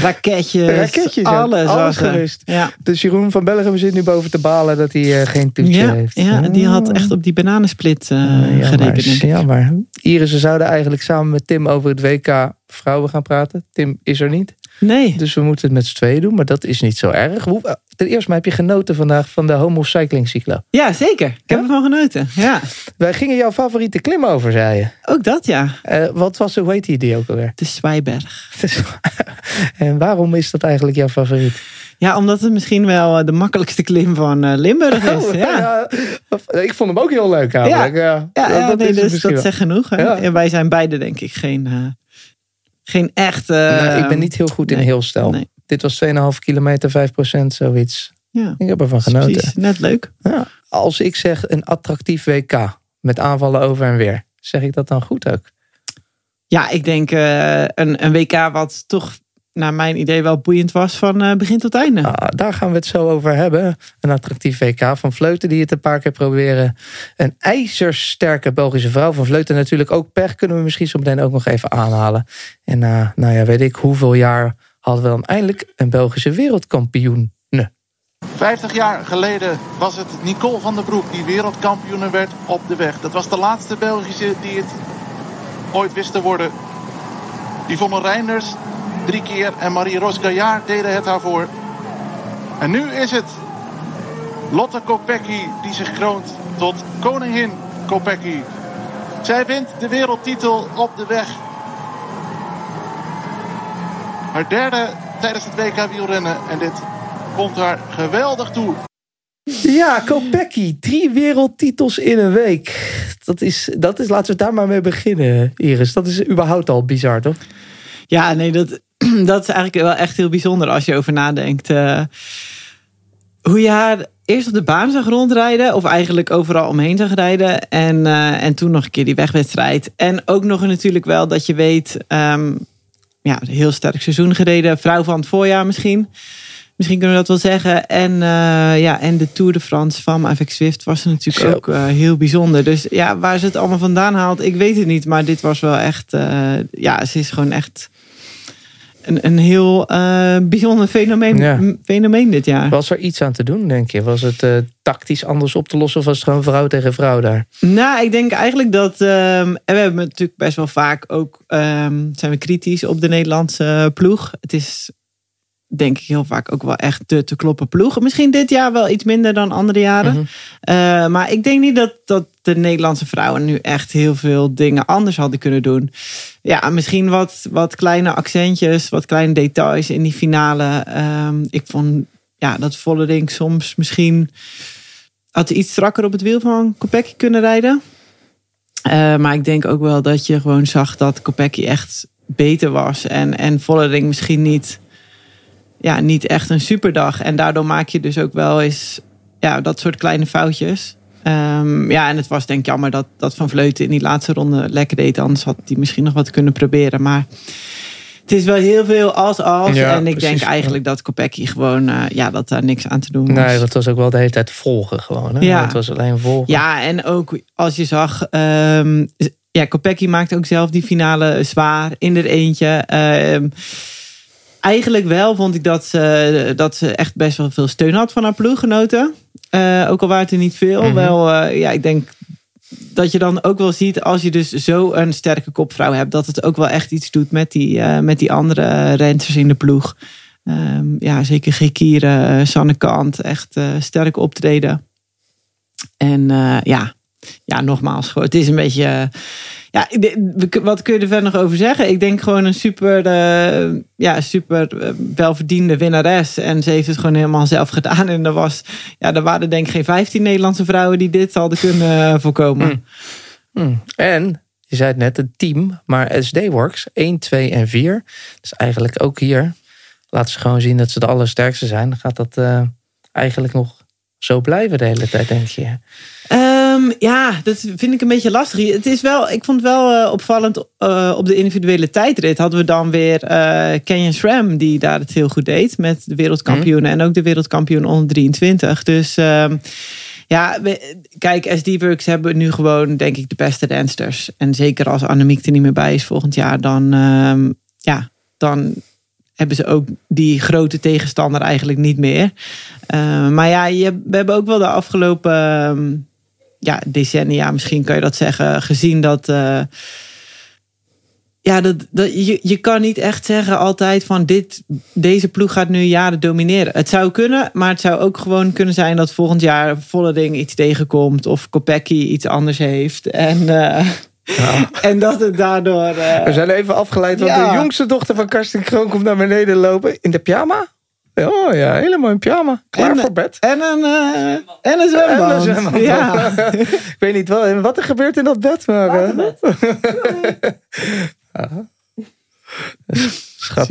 Speaker 8: raketjes. Alles.
Speaker 5: Alles
Speaker 8: was er.
Speaker 5: gerust.
Speaker 8: Ja.
Speaker 5: Dus Jeroen van Bellegem zit nu boven te balen dat hij geen toetje
Speaker 8: Ja,
Speaker 5: heeft.
Speaker 8: ja, die had echt op die bananensplit
Speaker 5: Ah, jammer,
Speaker 8: gerekend.
Speaker 5: jammer. Iris, we zouden eigenlijk samen met Tim over het WK vrouwen gaan praten. Tim is er niet.
Speaker 8: Nee.
Speaker 5: Dus we moeten het met z'n tweeën doen, maar dat is niet zo erg. Hoe, ten eerste maar heb je genoten vandaag van de Homo Cycling Cyclo.
Speaker 8: Ja, zeker. Ik heb ervan genoten. Ja,
Speaker 5: Wij gingen jouw favoriete klim over, zei je.
Speaker 8: ook dat ja.
Speaker 5: Eh, wat was, hoe heet die, die ook alweer?
Speaker 8: De Zwijberg.
Speaker 5: en waarom is dat eigenlijk jouw favoriet?
Speaker 8: Ja, omdat het misschien wel eh, de makkelijkste klim van eh, Limburg is.
Speaker 5: Oh,
Speaker 8: ja.
Speaker 5: ja. Ik vond hem ook heel leuk eigenlijk. Ja,
Speaker 8: Ja, ja, nee,
Speaker 5: is
Speaker 8: dus dat zegt genoeg. Hè? En wij zijn beide denk ik geen, geen echt...
Speaker 5: Nou, ik ben niet heel goed in heel stel.
Speaker 8: nee.
Speaker 5: Dit was 2,5 kilometer, 5 procent, zoiets.
Speaker 8: Ja,
Speaker 5: Ik heb ervan genoten.
Speaker 8: precies. Net leuk.
Speaker 5: Ja. Als ik zeg een attractief WK met aanvallen over en weer, zeg ik dat dan goed ook?
Speaker 8: Ja, ik denk eh, een, een WK wat toch naar mijn idee wel boeiend was van eh, begin tot einde.
Speaker 5: Ah, daar gaan we het zo over hebben. Een attractief WK van Vleuten die het een paar keer proberen. Een ijzersterke Belgische vrouw van Vleuten natuurlijk ook pech. Kunnen we misschien zo meteen ook nog even aanhalen. En na, nou ja, weet ik hoeveel jaar hadden we dan eindelijk een Belgische wereldkampioen.
Speaker 3: 50 jaar geleden was het Nicole van der Broek die wereldkampioen werd op de weg. Dat was de laatste Belgische die het ooit wist te worden. Yvonne Reinders drie keer en Marie Rosgaillard deden het haar voor. En nu is het Lotte Kopecky die zich kroont tot koningin Kopecky. Zij wint de wereldtitel op de weg. Haar derde tijdens het WK wielrennen en dit komt haar geweldig toe.
Speaker 5: Ja, Kopecky. Drie wereldtitels in een week. Dat is, dat is, laten we daar maar mee beginnen, Iris. Dat is überhaupt al bizar, toch?
Speaker 8: Ja, nee, dat, dat is eigenlijk wel echt heel bijzonder als je over nadenkt. eh, hoe je haar eerst op de baan zag rondrijden, of eigenlijk overal omheen zag rijden. En, eh, en toen nog een keer die wegwedstrijd. En ook nog natuurlijk wel dat je weet, ehm, ja, een heel sterk seizoen gereden. Vrouw van het voorjaar misschien. Misschien kunnen we dat wel zeggen. En, eh, ja, en de Tour de France van Avec Swift was natuurlijk
Speaker 5: Zo.
Speaker 8: ook heel bijzonder. Dus ja, waar ze het allemaal vandaan haalt, ik weet het niet. Maar dit was wel echt, ja, ze is gewoon echt een, een heel eh, bijzonder fenomeen,
Speaker 5: Ja.
Speaker 8: fenomeen dit jaar.
Speaker 5: Was er iets aan te doen, denk je? Was het eh, tactisch anders op te lossen of was het gewoon vrouw tegen vrouw daar?
Speaker 8: Nou, ik denk eigenlijk dat. ehm, en we hebben natuurlijk best wel vaak ook. ehm, zijn we kritisch op de Nederlandse ploeg. Het is. Denk ik heel vaak ook wel echt de te kloppen ploeg. Misschien dit jaar wel iets minder dan andere jaren.
Speaker 5: Mhm.
Speaker 8: Eh, maar ik denk niet dat, dat de Nederlandse vrouwen nu echt heel veel dingen anders hadden kunnen doen. Ja, misschien wat, wat kleine accentjes, wat kleine details in die finale. Ehm, ik vond ja, dat Vollering soms misschien had iets strakker op het wiel van Kopecky kunnen rijden. Eh, maar ik denk ook wel dat je gewoon zag dat Kopecky echt beter was. En, en Vollering misschien niet, ja, niet echt een superdag. En daardoor maak je dus ook wel eens ja, dat soort kleine foutjes. Ehm, ja, en het was denk ik jammer dat, dat Van Vleuten in die laatste ronde lekker deed. Anders had hij misschien nog wat kunnen proberen. Maar het is wel heel veel als als.
Speaker 5: Ja,
Speaker 8: en ik
Speaker 5: precies.
Speaker 8: denk eigenlijk dat Kopecky gewoon, eh, ja, dat daar niks aan te doen was.
Speaker 5: Nee, dat was ook wel de hele tijd volgen gewoon. Hè?
Speaker 8: Ja.
Speaker 5: Het was alleen volgen.
Speaker 8: Ja, en ook als je zag. ehm ja, Kopecky maakte ook zelf die finale zwaar in er eentje. Ehm, eigenlijk wel vond ik dat ze, dat ze echt best wel veel steun had van haar ploeggenoten. Eh, ook al waren het er niet veel.
Speaker 5: Mhm.
Speaker 8: Wel, eh, ja, ik denk dat je dan ook wel ziet als je dus zo een sterke kopvrouw hebt, dat het ook wel echt iets doet met die, eh, met die andere renners in de ploeg. Ehm, ja, zeker Gekire, eh, Sanne Kant, echt sterk optreden. En ja, ja, nogmaals, het is een beetje. Ja, wat kun je er verder nog over zeggen? Ik denk gewoon een super, eh, ja, super eh, welverdiende winnares. En ze heeft het gewoon helemaal zelf gedaan. En er, was, ja, er waren denk ik geen 15 Nederlandse vrouwen die dit hadden kunnen eh, voorkomen.
Speaker 5: Mm. Hmm. En, je zei het net, een team. Maar SD-Works 1, 2 en 4. Dus eigenlijk ook hier. Laten ze gewoon zien dat ze de allersterkste zijn. Dan gaat dat eigenlijk nog zo blijven de hele tijd, denk je.
Speaker 8: Ehm, ja, dat vind ik een beetje lastig. Het is wel, ik vond het wel uh, opvallend uh, op de individuele tijdrit hadden we dan weer uh, Kenyon Sram die daar het heel goed deed met de wereldkampioen en ook de wereldkampioen onder 23. Dus um, ja, we, kijk, SD-Works hebben nu gewoon denk ik de beste rensters. En zeker als Annemiek er niet meer bij is volgend jaar, dan um, ja, dan hebben ze ook die grote tegenstander eigenlijk niet meer. Uh, maar ja, je, we hebben ook wel de afgelopen ja, decennia, misschien kan je dat zeggen, gezien dat. Uh, ja, dat, dat, je, je kan niet echt zeggen altijd van dit, deze ploeg gaat nu jaren domineren. Het zou kunnen, maar het zou ook gewoon kunnen zijn dat volgend jaar Vollering iets tegenkomt of Kopecky iets anders heeft. En uh, ja. En dat het daardoor. Uh...
Speaker 5: We zijn even afgeleid, want ja. de jongste dochter van Karsten Kroon komt naar beneden lopen in de pyjama. Oh ja, helemaal in pyjama. Klaar
Speaker 8: en,
Speaker 5: voor bed.
Speaker 8: En een, uh, en een zwembad.
Speaker 5: En een zwembad. Ja. Ik weet niet wat, wat er gebeurt in dat bed, maar. Uh... Schat.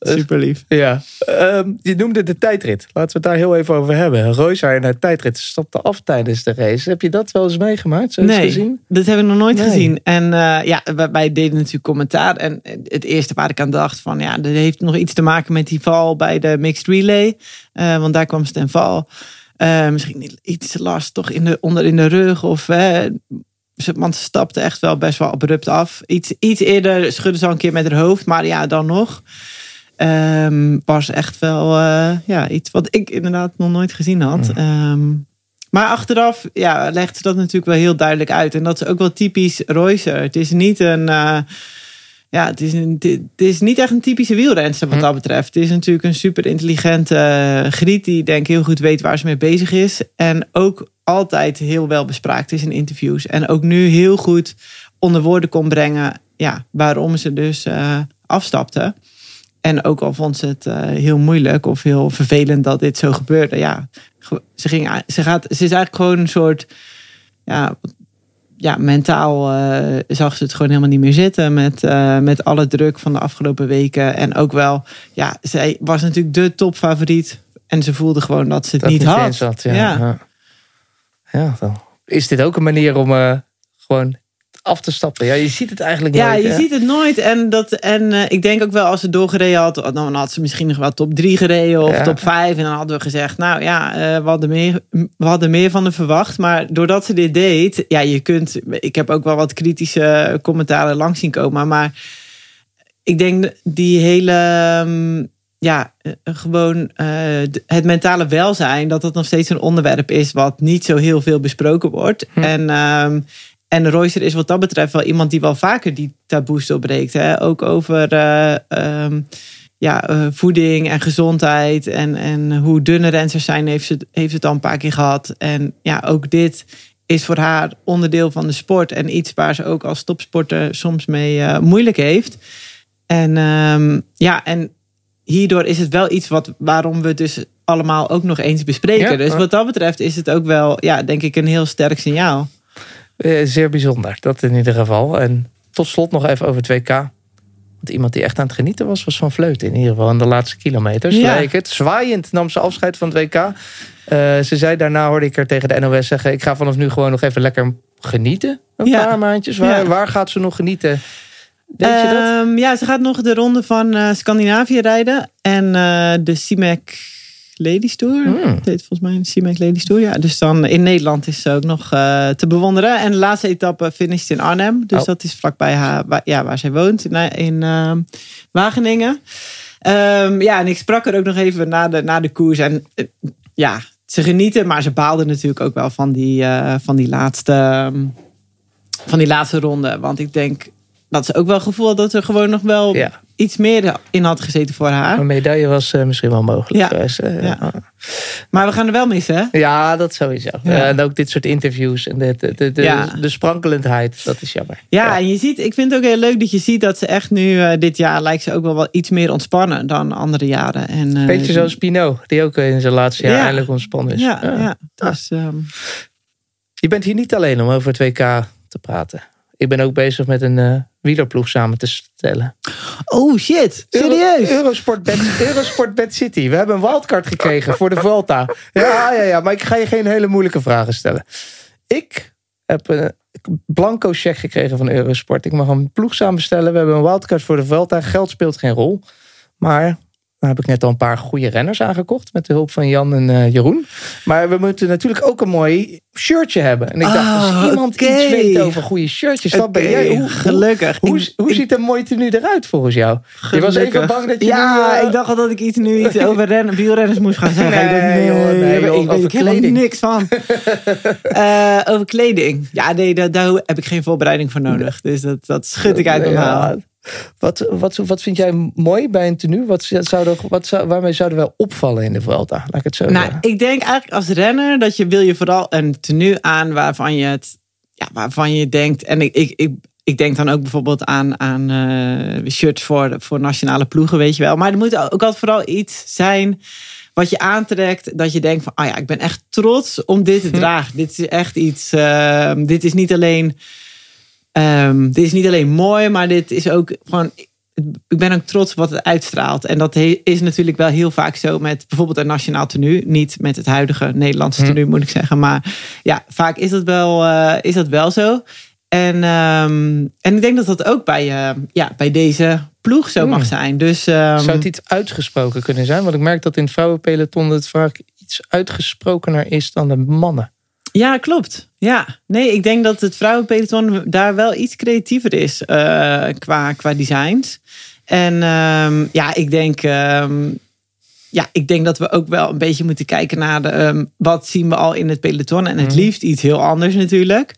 Speaker 8: Super lief.
Speaker 5: Ja. Um, je noemde de tijdrit. Laten we het daar heel even over hebben. Royce in de tijdrit stapte af tijdens de race. Heb je dat wel eens meegemaakt? Zo
Speaker 8: nee,
Speaker 5: gezien?
Speaker 8: dat heb ik nog nooit nee. gezien. En uh, ja, wij deden natuurlijk commentaar. En het eerste waar ik aan dacht van... ja, dat heeft nog iets te maken met die val bij de mixed relay. Uh, want daar kwam ze ten val. Uh, misschien iets last toch in de, onder in de rug of... Want ze stapte echt wel best wel abrupt af. Iets, iets eerder schudde ze al een keer met haar hoofd. Maar ja, dan nog. Um, was echt wel uh, ja, iets wat ik inderdaad nog nooit gezien had. Um, maar achteraf ja, legt ze dat natuurlijk wel heel duidelijk uit. En dat is ook wel typisch Royce. Het is niet een... Uh, ja, het is, een, het is niet echt een typische wielrenster wat dat betreft. Het is natuurlijk een super intelligente uh, griet die denk ik heel goed weet waar ze mee bezig is. En ook altijd heel wel bespraakt is in interviews. En ook nu heel goed onder woorden kon brengen ja, waarom ze dus uh, afstapte. En ook al vond ze het uh, heel moeilijk of heel vervelend dat dit zo gebeurde. Ja, ze, ging, ze, gaat, ze is eigenlijk gewoon een soort. Ja, ja mentaal uh, zag ze het gewoon helemaal niet meer zitten. Met, uh, met alle druk van de afgelopen weken. En ook wel, ja, zij was natuurlijk de topfavoriet. En ze voelde gewoon dat ze het
Speaker 5: dat
Speaker 8: niet had.
Speaker 5: Zat, ja. Ja. ja. ja. dan is dit ook een manier om gewoon af te stappen. Ja, je ziet het eigenlijk
Speaker 8: ja,
Speaker 5: nooit.
Speaker 8: Ja, je
Speaker 5: hè?
Speaker 8: ziet het nooit. En, dat, en uh, ik denk ook wel als ze doorgereden had, dan had ze misschien nog wel top 3 gereden of ja. top 5. En dan hadden we gezegd, nou ja, uh, we, hadden meer, we hadden meer van de verwacht. Maar doordat ze dit deed, ja, je kunt. Ik heb ook wel wat kritische commentaren langs zien komen. Maar ik denk die hele. Um, ja, gewoon uh, het mentale welzijn, dat dat nog steeds een onderwerp is wat niet zo heel veel besproken wordt. Hm. En um, en Royster is wat dat betreft wel iemand die wel vaker die taboes doorbreekt. Hè? Ook over uh, um, ja, uh, voeding en gezondheid. En, en hoe dunne rensers zijn, heeft ze, heeft het al een paar keer gehad. En ja, ook dit is voor haar onderdeel van de sport. En iets waar ze ook als topsporter soms mee uh, moeilijk heeft. En um, ja, en hierdoor is het wel iets wat, waarom we dus allemaal ook nog eens bespreken. Ja, dus wat dat betreft is het ook wel, ja, denk ik, een heel sterk signaal.
Speaker 5: Uh, zeer bijzonder, dat in ieder geval. En tot slot nog even over 2K. Want iemand die echt aan het genieten was, was Van Vleuten. In ieder geval in de laatste kilometers. Ja. Het. Zwaaiend nam ze afscheid van 2K. Uh, ze zei daarna, hoorde ik er tegen de NOS zeggen... ik ga vanaf nu gewoon nog even lekker genieten. Een ja. paar maandjes. Waar, ja. waar gaat ze nog genieten? Weet je dat?
Speaker 8: Um, ja, ze gaat nog de ronde van uh, Scandinavië rijden. En uh, de CIMEC Ladies Tour. Hmm. Het heet volgens mij een CIMAC Ladies Tour. Ja, dus dan in Nederland is ze ook nog uh, te bewonderen. En de laatste etappe finisht in Arnhem. Dus oh. dat is vlakbij haar, waar, ja, waar zij woont, in, in uh, Wageningen. Um, ja, en ik sprak er ook nog even na de, na de koers. En uh, ja, ze genieten, maar ze baalden natuurlijk ook wel van die, van die, laatste, um, van die laatste ronde. Want ik denk dat ze ook wel gevoel dat er gewoon nog wel ja. Iets meer in had gezeten voor haar.
Speaker 5: Een medaille was uh, misschien wel mogelijk
Speaker 8: ja.
Speaker 5: geweest. Uh,
Speaker 8: ja. ja. Maar we gaan er wel missen, hè?
Speaker 5: Ja, dat sowieso. Uh, en ook dit soort interviews en de, de, de, de, de sprankelendheid, dat is jammer.
Speaker 8: Ja, en je ziet, ik vind het ook heel leuk dat je ziet dat ze echt nu, dit jaar lijkt ze ook wel, wel iets meer ontspannen dan andere jaren. En,
Speaker 5: Beetje zoals Pino, die ook in zijn laatste jaar eindelijk ontspannen is.
Speaker 8: Ja, ja. Dus, um...
Speaker 5: Je bent hier niet alleen om over 2K te praten. Ik ben ook bezig met een uh, wielerploeg samen te stellen.
Speaker 8: Oh shit, serieus?
Speaker 5: Euro, Eurosport, Bad, Eurosport Bad City. We hebben een wildcard gekregen voor de Volta. Ja, ja, ja, maar ik ga je geen hele moeilijke vragen stellen. Ik heb een blanco check gekregen van Eurosport. Ik mag een ploeg samenstellen. We hebben een wildcard voor de Vuelta. Geld speelt geen rol. Maar dan heb ik net al een paar goede renners aangekocht. Met de hulp van Jan en eh, Jeroen. Maar we moeten natuurlijk ook een mooi shirtje hebben. En ik dacht, als
Speaker 8: Ah,
Speaker 5: iemand
Speaker 8: oké.
Speaker 5: iets weet over goede shirtjes. Dan ben jij. Hoe,
Speaker 8: gelukkig.
Speaker 5: hoe, hoe
Speaker 8: ik-
Speaker 5: ziet een mooi tenue eruit volgens jou? Je was even bang dat je
Speaker 8: Ja,
Speaker 5: nu, eh,
Speaker 8: ik dacht al dat ik iets, nu iets over rennen, wielrenners moest gaan zeggen.
Speaker 5: Nee,
Speaker 8: ik nee,
Speaker 5: nee,
Speaker 8: weet helemaal
Speaker 5: kleding.
Speaker 8: niks van. Eh, over kleding. Ja, nee, daar, daar heb ik geen voorbereiding voor nodig. Dus dat, dat schud ik uit mijn
Speaker 5: Ja. Wat, wat, wat vind jij mooi bij een tenue? Wat zou er, wat zou, waarmee zouden we opvallen in de Vuelta? Laat ik het zo
Speaker 8: Nou,
Speaker 5: zeggen.
Speaker 8: ik denk eigenlijk als renner dat je wil je vooral een tenue aan waarvan je het, ja, waarvan je denkt. En ik, ik, ik, ik denk dan ook bijvoorbeeld aan, aan eh, shirts voor, voor nationale ploegen, weet je wel. Maar er moet ook altijd vooral iets zijn wat je aantrekt. Dat je denkt van, ah ja, ik ben echt trots om dit te dragen. Dit is echt iets, eh, dit is niet alleen, ehm, dit is niet alleen mooi, maar dit is ook gewoon ik ben ook trots op wat het uitstraalt. En dat he- is natuurlijk wel heel vaak zo met bijvoorbeeld een nationaal tenue. Niet met het huidige Nederlandse
Speaker 5: Hm.
Speaker 8: tenue, moet ik zeggen. Maar ja, vaak is dat wel, eh, is dat wel zo. En, ehm, en ik denk dat dat ook bij, eh, ja, bij deze ploeg zo
Speaker 5: Hm.
Speaker 8: mag zijn. Dus ehm,
Speaker 5: Zou het iets uitgesproken kunnen zijn? Want ik merk dat in het vrouwenpeloton het vaak iets uitgesprokener is dan de mannen.
Speaker 8: Ja, klopt. Ja, nee, ik denk dat het vrouwenpeloton daar wel iets creatiever is eh, qua, qua designs. En ehm, ja, ik denk, ehm, ja, ik denk dat we ook wel een beetje moeten kijken naar de, ehm, wat zien we al in het peloton. En het
Speaker 5: Mhm.
Speaker 8: liefst iets heel anders natuurlijk.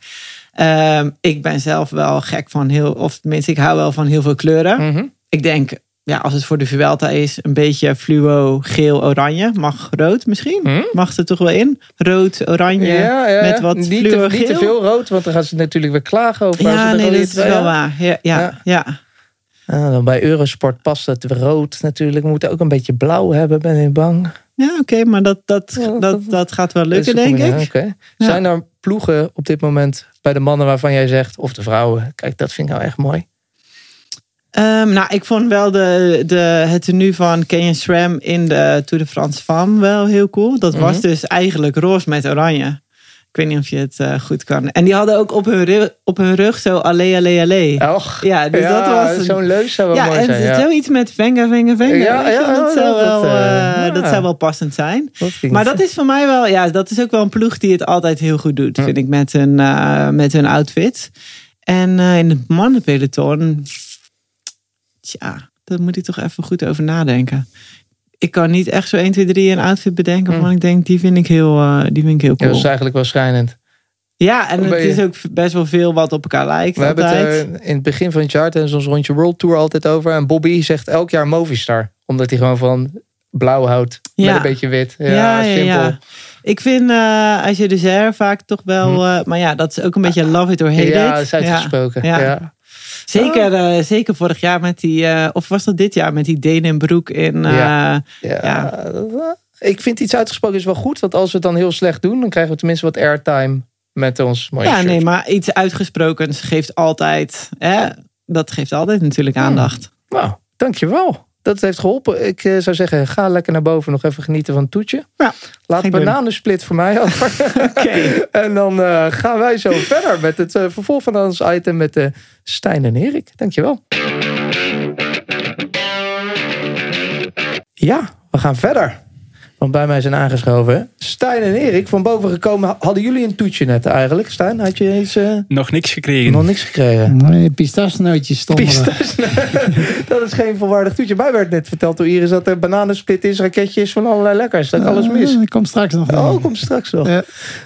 Speaker 8: Ik ben zelf wel gek van heel, of tenminste, ik hou wel van heel veel kleuren.
Speaker 5: Mhm.
Speaker 8: Ik denk, ja, als het voor de Vuelta is, een beetje fluo, geel, oranje. Mag rood misschien?
Speaker 5: Hm?
Speaker 8: Mag er toch wel in? Rood, oranje,
Speaker 5: Ja, ja,
Speaker 8: met wat
Speaker 5: niet, te,
Speaker 8: fluo
Speaker 5: niet te
Speaker 8: geel.
Speaker 5: veel rood, want dan gaan ze natuurlijk weer klagen over.
Speaker 8: Ja,
Speaker 5: de
Speaker 8: nee, dat is wel waar. Ja, ja,
Speaker 5: Ja.
Speaker 8: ja.
Speaker 5: Ah, dan bij Eurosport past het rood natuurlijk. We moeten ook een beetje blauw hebben, ben ik bang.
Speaker 8: Ja, oké, maar dat, dat,
Speaker 5: Ja, dat-
Speaker 8: dat, dat gaat wel lukken, denk ik.
Speaker 5: Zijn er ploegen op dit moment bij de mannen waarvan jij zegt, of de vrouwen, kijk, dat vind ik nou echt mooi.
Speaker 8: Ehm, nou, ik vond wel de, de, het tenue van Kenyon SRAM in de Tour de France Femme wel heel cool. Dat was
Speaker 5: Mhm.
Speaker 8: dus eigenlijk roze met oranje. Ik weet niet of je het eh, goed kan. En die hadden ook op hun, ru- op hun rug zo allee, allee, allee.
Speaker 5: Och,
Speaker 8: Ja, dus dat was...
Speaker 5: zo'n leus zou wel
Speaker 8: ja,
Speaker 5: mooi
Speaker 8: en
Speaker 5: zijn. Ja.
Speaker 8: zoiets met venga, venga, venga.
Speaker 5: Ja, ja,
Speaker 8: dat, zou
Speaker 5: dat,
Speaker 8: wel,
Speaker 5: eh,
Speaker 8: eh, dat zou wel passend zijn.
Speaker 5: Dat
Speaker 8: Maar dat is voor mij wel, ja, dat is ook wel een ploeg die het altijd heel goed doet,
Speaker 5: Ja.
Speaker 8: vind ik, met hun, met hun outfits. En in het mannenpeloton, tja, daar moet ik toch even goed over nadenken. Ik kan niet echt zo 1, 2, 3 een outfit bedenken
Speaker 5: Hm.
Speaker 8: waarvan ik denk, die vind ik heel, eh, die vind ik heel
Speaker 5: Ja,
Speaker 8: cool.
Speaker 5: dat is eigenlijk wel schijnend.
Speaker 8: Ja, en het is ook best wel veel wat op elkaar lijkt
Speaker 5: We hebben het er in het begin van het jaar tijdens ons rondje World Tour altijd over. En Bobby zegt elk jaar Movistar. Omdat hij gewoon van blauw houdt. Met
Speaker 8: Ja.
Speaker 5: een beetje wit. Ja,
Speaker 8: Ja, ja,
Speaker 5: simpel.
Speaker 8: ja. Ik vind eh als je de Zer vaak toch wel... eh, maar ja, dat is ook een beetje love it or hate
Speaker 5: Hm. Ja,
Speaker 8: it.
Speaker 5: dat is uitgesproken.
Speaker 8: Ja. Zeker, eh, zeker vorig jaar met die... eh, of was dat dit jaar met die Denenbroek in... eh,
Speaker 5: Ja. Ja, Ik vind iets uitgesproken is wel goed. Want als we het dan heel slecht doen, dan krijgen we tenminste wat airtime met ons mooie
Speaker 8: ja,
Speaker 5: shirt.
Speaker 8: nee, maar iets uitgesprokens geeft altijd... Hè, dat geeft altijd natuurlijk aandacht.
Speaker 5: Nou, dankjewel. Dat heeft geholpen. Ik eh, zou zeggen, ga lekker naar boven nog even genieten van het toetje.
Speaker 8: Ja,
Speaker 5: Laat bananensplit voor mij over. En dan eh, gaan wij zo verder met het eh, vervolg van ons item met eh Stijn en Erik. Dankjewel. Ja, we gaan verder. Want bij mij zijn aangeschoven Stijn en Erik. Van boven gekomen. Hadden jullie een toetje net eigenlijk? Stijn, had je iets, eh,
Speaker 9: Nog niks gekregen.
Speaker 5: nog niks gekregen?
Speaker 10: Nee, pistachenootjes stonden.
Speaker 5: Pistas. dat is geen volwaardig toetje. Mij werd net verteld door Iris dat er bananensplit is, raketjes van allerlei lekkers. Dat alles mis.
Speaker 10: Dat komt straks nog.
Speaker 5: Oh, komt straks nog.
Speaker 10: Ja.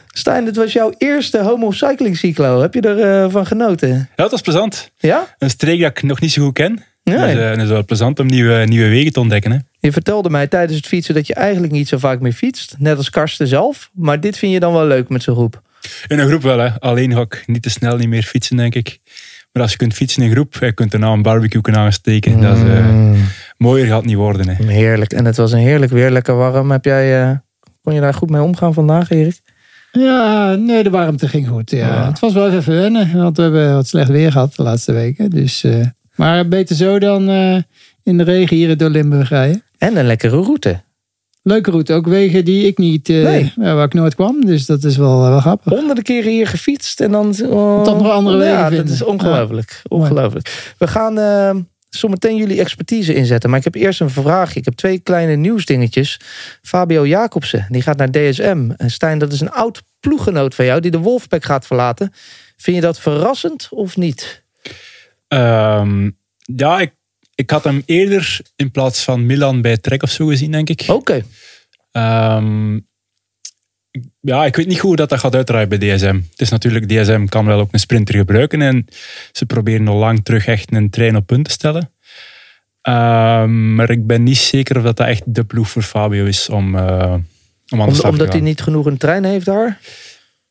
Speaker 5: Stijn, dit was jouw eerste homo cycling cyclo. Heb je ervan van genoten?
Speaker 9: Ja, dat was plezant.
Speaker 5: Ja?
Speaker 9: Een streek dat ik nog niet zo goed ken.
Speaker 5: Nee.
Speaker 9: Dus, eh, het is wel plezant om nieuwe, nieuwe wegen te ontdekken. Hè.
Speaker 5: Je vertelde mij tijdens het fietsen dat je eigenlijk niet zo vaak meer fietst. Net als Karsten zelf. Maar dit vind je dan wel leuk met zo'n groep.
Speaker 9: In een groep wel. Hè. Alleen ga ik niet te snel niet meer fietsen, denk ik. Maar als je kunt fietsen in een groep, je kunt daarna een barbecue kunnen aansteken. Dat is, eh,
Speaker 5: Mm,
Speaker 9: mooier gaat het niet worden. Hè.
Speaker 5: heerlijk. En het was een heerlijk weer, lekker warm. Heb jij, eh, kon je daar goed mee omgaan vandaag, Erik?
Speaker 10: Ja, nee, de warmte ging goed. Ja.
Speaker 5: Ja.
Speaker 10: Het was wel even wennen, want we hebben wat slecht weer gehad de laatste weken. Dus, eh, maar beter zo dan eh, in de regen hier door Limburg rijden.
Speaker 5: En een lekkere route.
Speaker 10: Leuke route. Ook wegen die ik niet, eh,
Speaker 5: Nee.
Speaker 10: waar ik nooit kwam. Dus dat is wel, wel grappig.
Speaker 5: honderden keren hier gefietst en dan... Oh,
Speaker 10: Toch nog andere wegen
Speaker 5: Ja, dat is ongelooflijk. ongelooflijk. We gaan eh, zometeen jullie expertise inzetten. Maar ik heb eerst een vraagje. Ik heb twee kleine nieuwsdingetjes. Fabio Jacobsen, die gaat naar DSM. En Stijn, dat is een oud ploeggenoot van jou... die de Wolfpack gaat verlaten. Vind je dat verrassend of niet?
Speaker 9: Ehm, ja, ik, ik had hem eerder in plaats van Milan bij Trek of zo gezien, denk ik.
Speaker 5: Oké.
Speaker 9: Ehm, ja, ik weet niet hoe dat, dat gaat uitdraaien bij DSM. Het is natuurlijk, DSM kan wel ook een sprinter gebruiken. En ze proberen al lang terug echt een trein op punt te stellen. Ehm, maar ik ben niet zeker of dat, dat echt de ploeg voor Fabio is om, eh, om aan de
Speaker 5: Om-
Speaker 9: te
Speaker 5: omdat hij niet genoeg een trein heeft daar?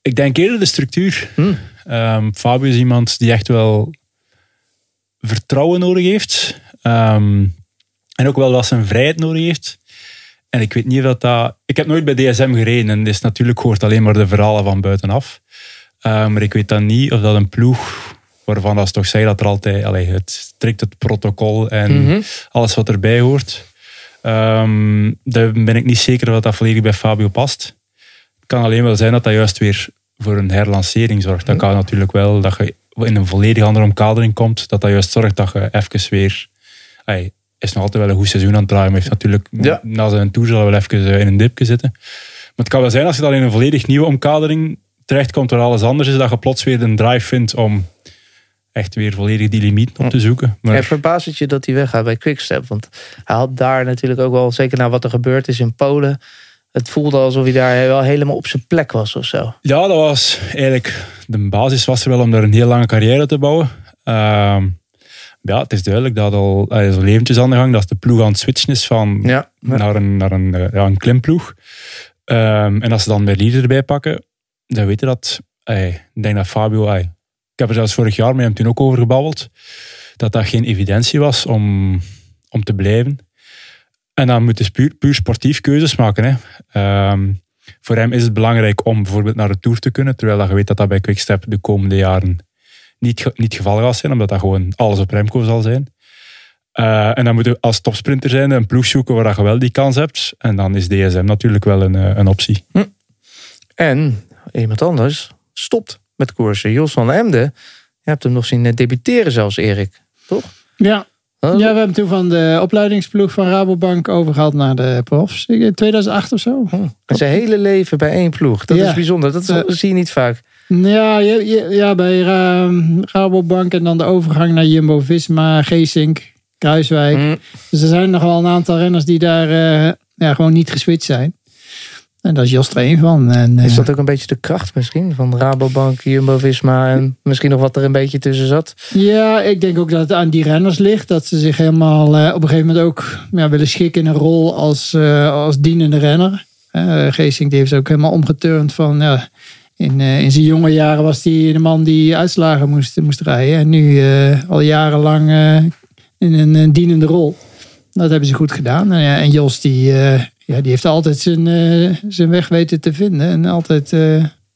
Speaker 9: Ik denk eerder de structuur.
Speaker 5: Hmm.
Speaker 9: Ehm, Fabio is iemand die echt wel vertrouwen nodig heeft. Ehm, en ook wel wat zijn vrijheid nodig heeft. En ik weet niet of dat dat... Ik heb nooit bij DSM gereden. En is natuurlijk hoort alleen maar de verhalen van buitenaf. Ehm, maar ik weet dan niet of dat een ploeg waarvan dat ze toch zeggen dat er altijd... Allee, het strikt het protocol en
Speaker 5: Mhm.
Speaker 9: alles wat erbij hoort. Ehm daar ben ik niet zeker of dat volledig bij Fabio past. Het kan alleen wel zijn dat dat juist weer voor een herlancering zorgt. Dat kan natuurlijk wel dat je in een volledig andere omkadering komt. Dat dat juist zorgt dat je even weer... Hij is nog altijd wel een goed seizoen aan het draaien. Maar heeft natuurlijk
Speaker 5: Ja.
Speaker 9: na zijn tour zal wel even eh, in een dipje zitten. Maar het kan wel zijn als je dan in een volledig nieuwe omkadering terechtkomt waar alles anders is. Dat je plots weer een drive vindt om echt weer volledig die limiet op te zoeken. Maar
Speaker 5: En verbaast het je dat hij weggaat bij Quickstep? Want hij had daar natuurlijk ook wel, zeker na wat er gebeurd is in Polen... het voelde alsof hij daar wel helemaal op zijn plek was of zo.
Speaker 9: Ja, dat was eigenlijk... De basis was er wel om daar een heel lange carrière te bouwen. Ehm, ja, het is duidelijk dat al hij is al eventjes aan de gang. Dat de ploeg aan het switchen is van
Speaker 5: Ja, ja.
Speaker 9: naar een, naar een, eh, ja, een klimploeg. Ehm, en als ze dan weer leader erbij pakken, dan weten dat... ey, ik denk dat Fabio... ey, ik heb er zelfs vorig jaar met hem toen ook over gebabbeld. Dat dat geen evidentie was om, om te blijven. En dan moet je puur, puur sportief keuzes maken. Hè. Ehm, voor hem is het belangrijk om bijvoorbeeld naar de Tour te kunnen. Terwijl je weet dat dat bij Quickstep de komende jaren niet, niet het geval gaat zijn. Omdat dat gewoon alles op Remco zal zijn. Eh, en dan moet je als topsprinter zijn een ploeg zoeken waar dat je wel die kans hebt. En dan is DSM natuurlijk wel een, eh, een optie.
Speaker 5: En iemand anders stopt met koersen. Jos van Emden, je hebt hem nog zien eh, debuteren zelfs, Erik. Toch?
Speaker 10: Ja. Ja, we hebben toen van de opleidingsploeg van Rabobank overgehaald naar de profs. In 2008 of zo.
Speaker 5: En zijn hele leven bij één ploeg. Dat
Speaker 10: Ja.
Speaker 5: is bijzonder. Dat is-
Speaker 10: Eh,
Speaker 5: zie je niet vaak.
Speaker 10: Ja, je- je- ja bij Ra- Rabobank en dan de overgang naar Jumbo-Visma, Geesink, Kruiswijk.
Speaker 5: Mm.
Speaker 10: Dus er zijn nogal een aantal renners die daar eh, ja, gewoon niet geswitcht zijn. En daar is Jos er één van. En, eh,
Speaker 5: Is dat ook een beetje de kracht misschien? Van Rabobank, Jumbo-Visma en misschien nog wat er een beetje tussen zat?
Speaker 10: Ja, ik denk ook dat het aan die renners ligt. Dat ze zich helemaal eh, op een gegeven moment ook ja, willen schikken in een rol als, eh, als dienende renner. Eh Geesink die heeft ook helemaal omgeturnd van... Ja, in, eh, in zijn jonge jaren was hij de man die uitslagen moest, moest rijden. En nu eh, al jarenlang eh, in een, dienende rol. Dat hebben ze goed gedaan. En, en Jos die, ja, die heeft altijd zijn, zijn weg weten te vinden. En altijd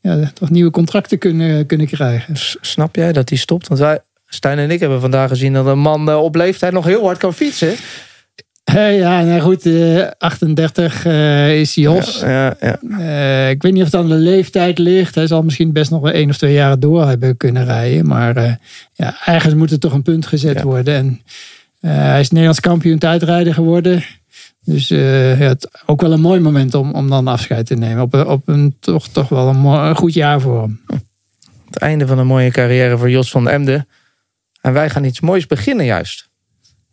Speaker 10: ja, toch nieuwe contracten kunnen, kunnen krijgen.
Speaker 5: Snap jij dat hij stopt? Want wij, Stijn en ik hebben vandaag gezien dat een man op leeftijd nog heel hard kan fietsen.
Speaker 10: Eh, ja, nou goed, eh, 38 eh, is Jos.
Speaker 5: Ja, ja.
Speaker 10: Eh, ik weet niet of het aan de leeftijd ligt. Hij zal misschien best nog wel één of twee jaar door hebben kunnen rijden. Maar eh, ja, ergens moet er toch een punt gezet
Speaker 5: Ja.
Speaker 10: worden. En eh, hij is Nederlands kampioen tijdrijder geworden. Dus eh, ja, het, ook wel een mooi moment om, om dan afscheid te nemen. Op, een- op een toch, toch wel een, mooi- een goed jaar voor hem.
Speaker 5: Het einde van een mooie carrière voor Jos van Emden. En wij gaan iets moois beginnen juist.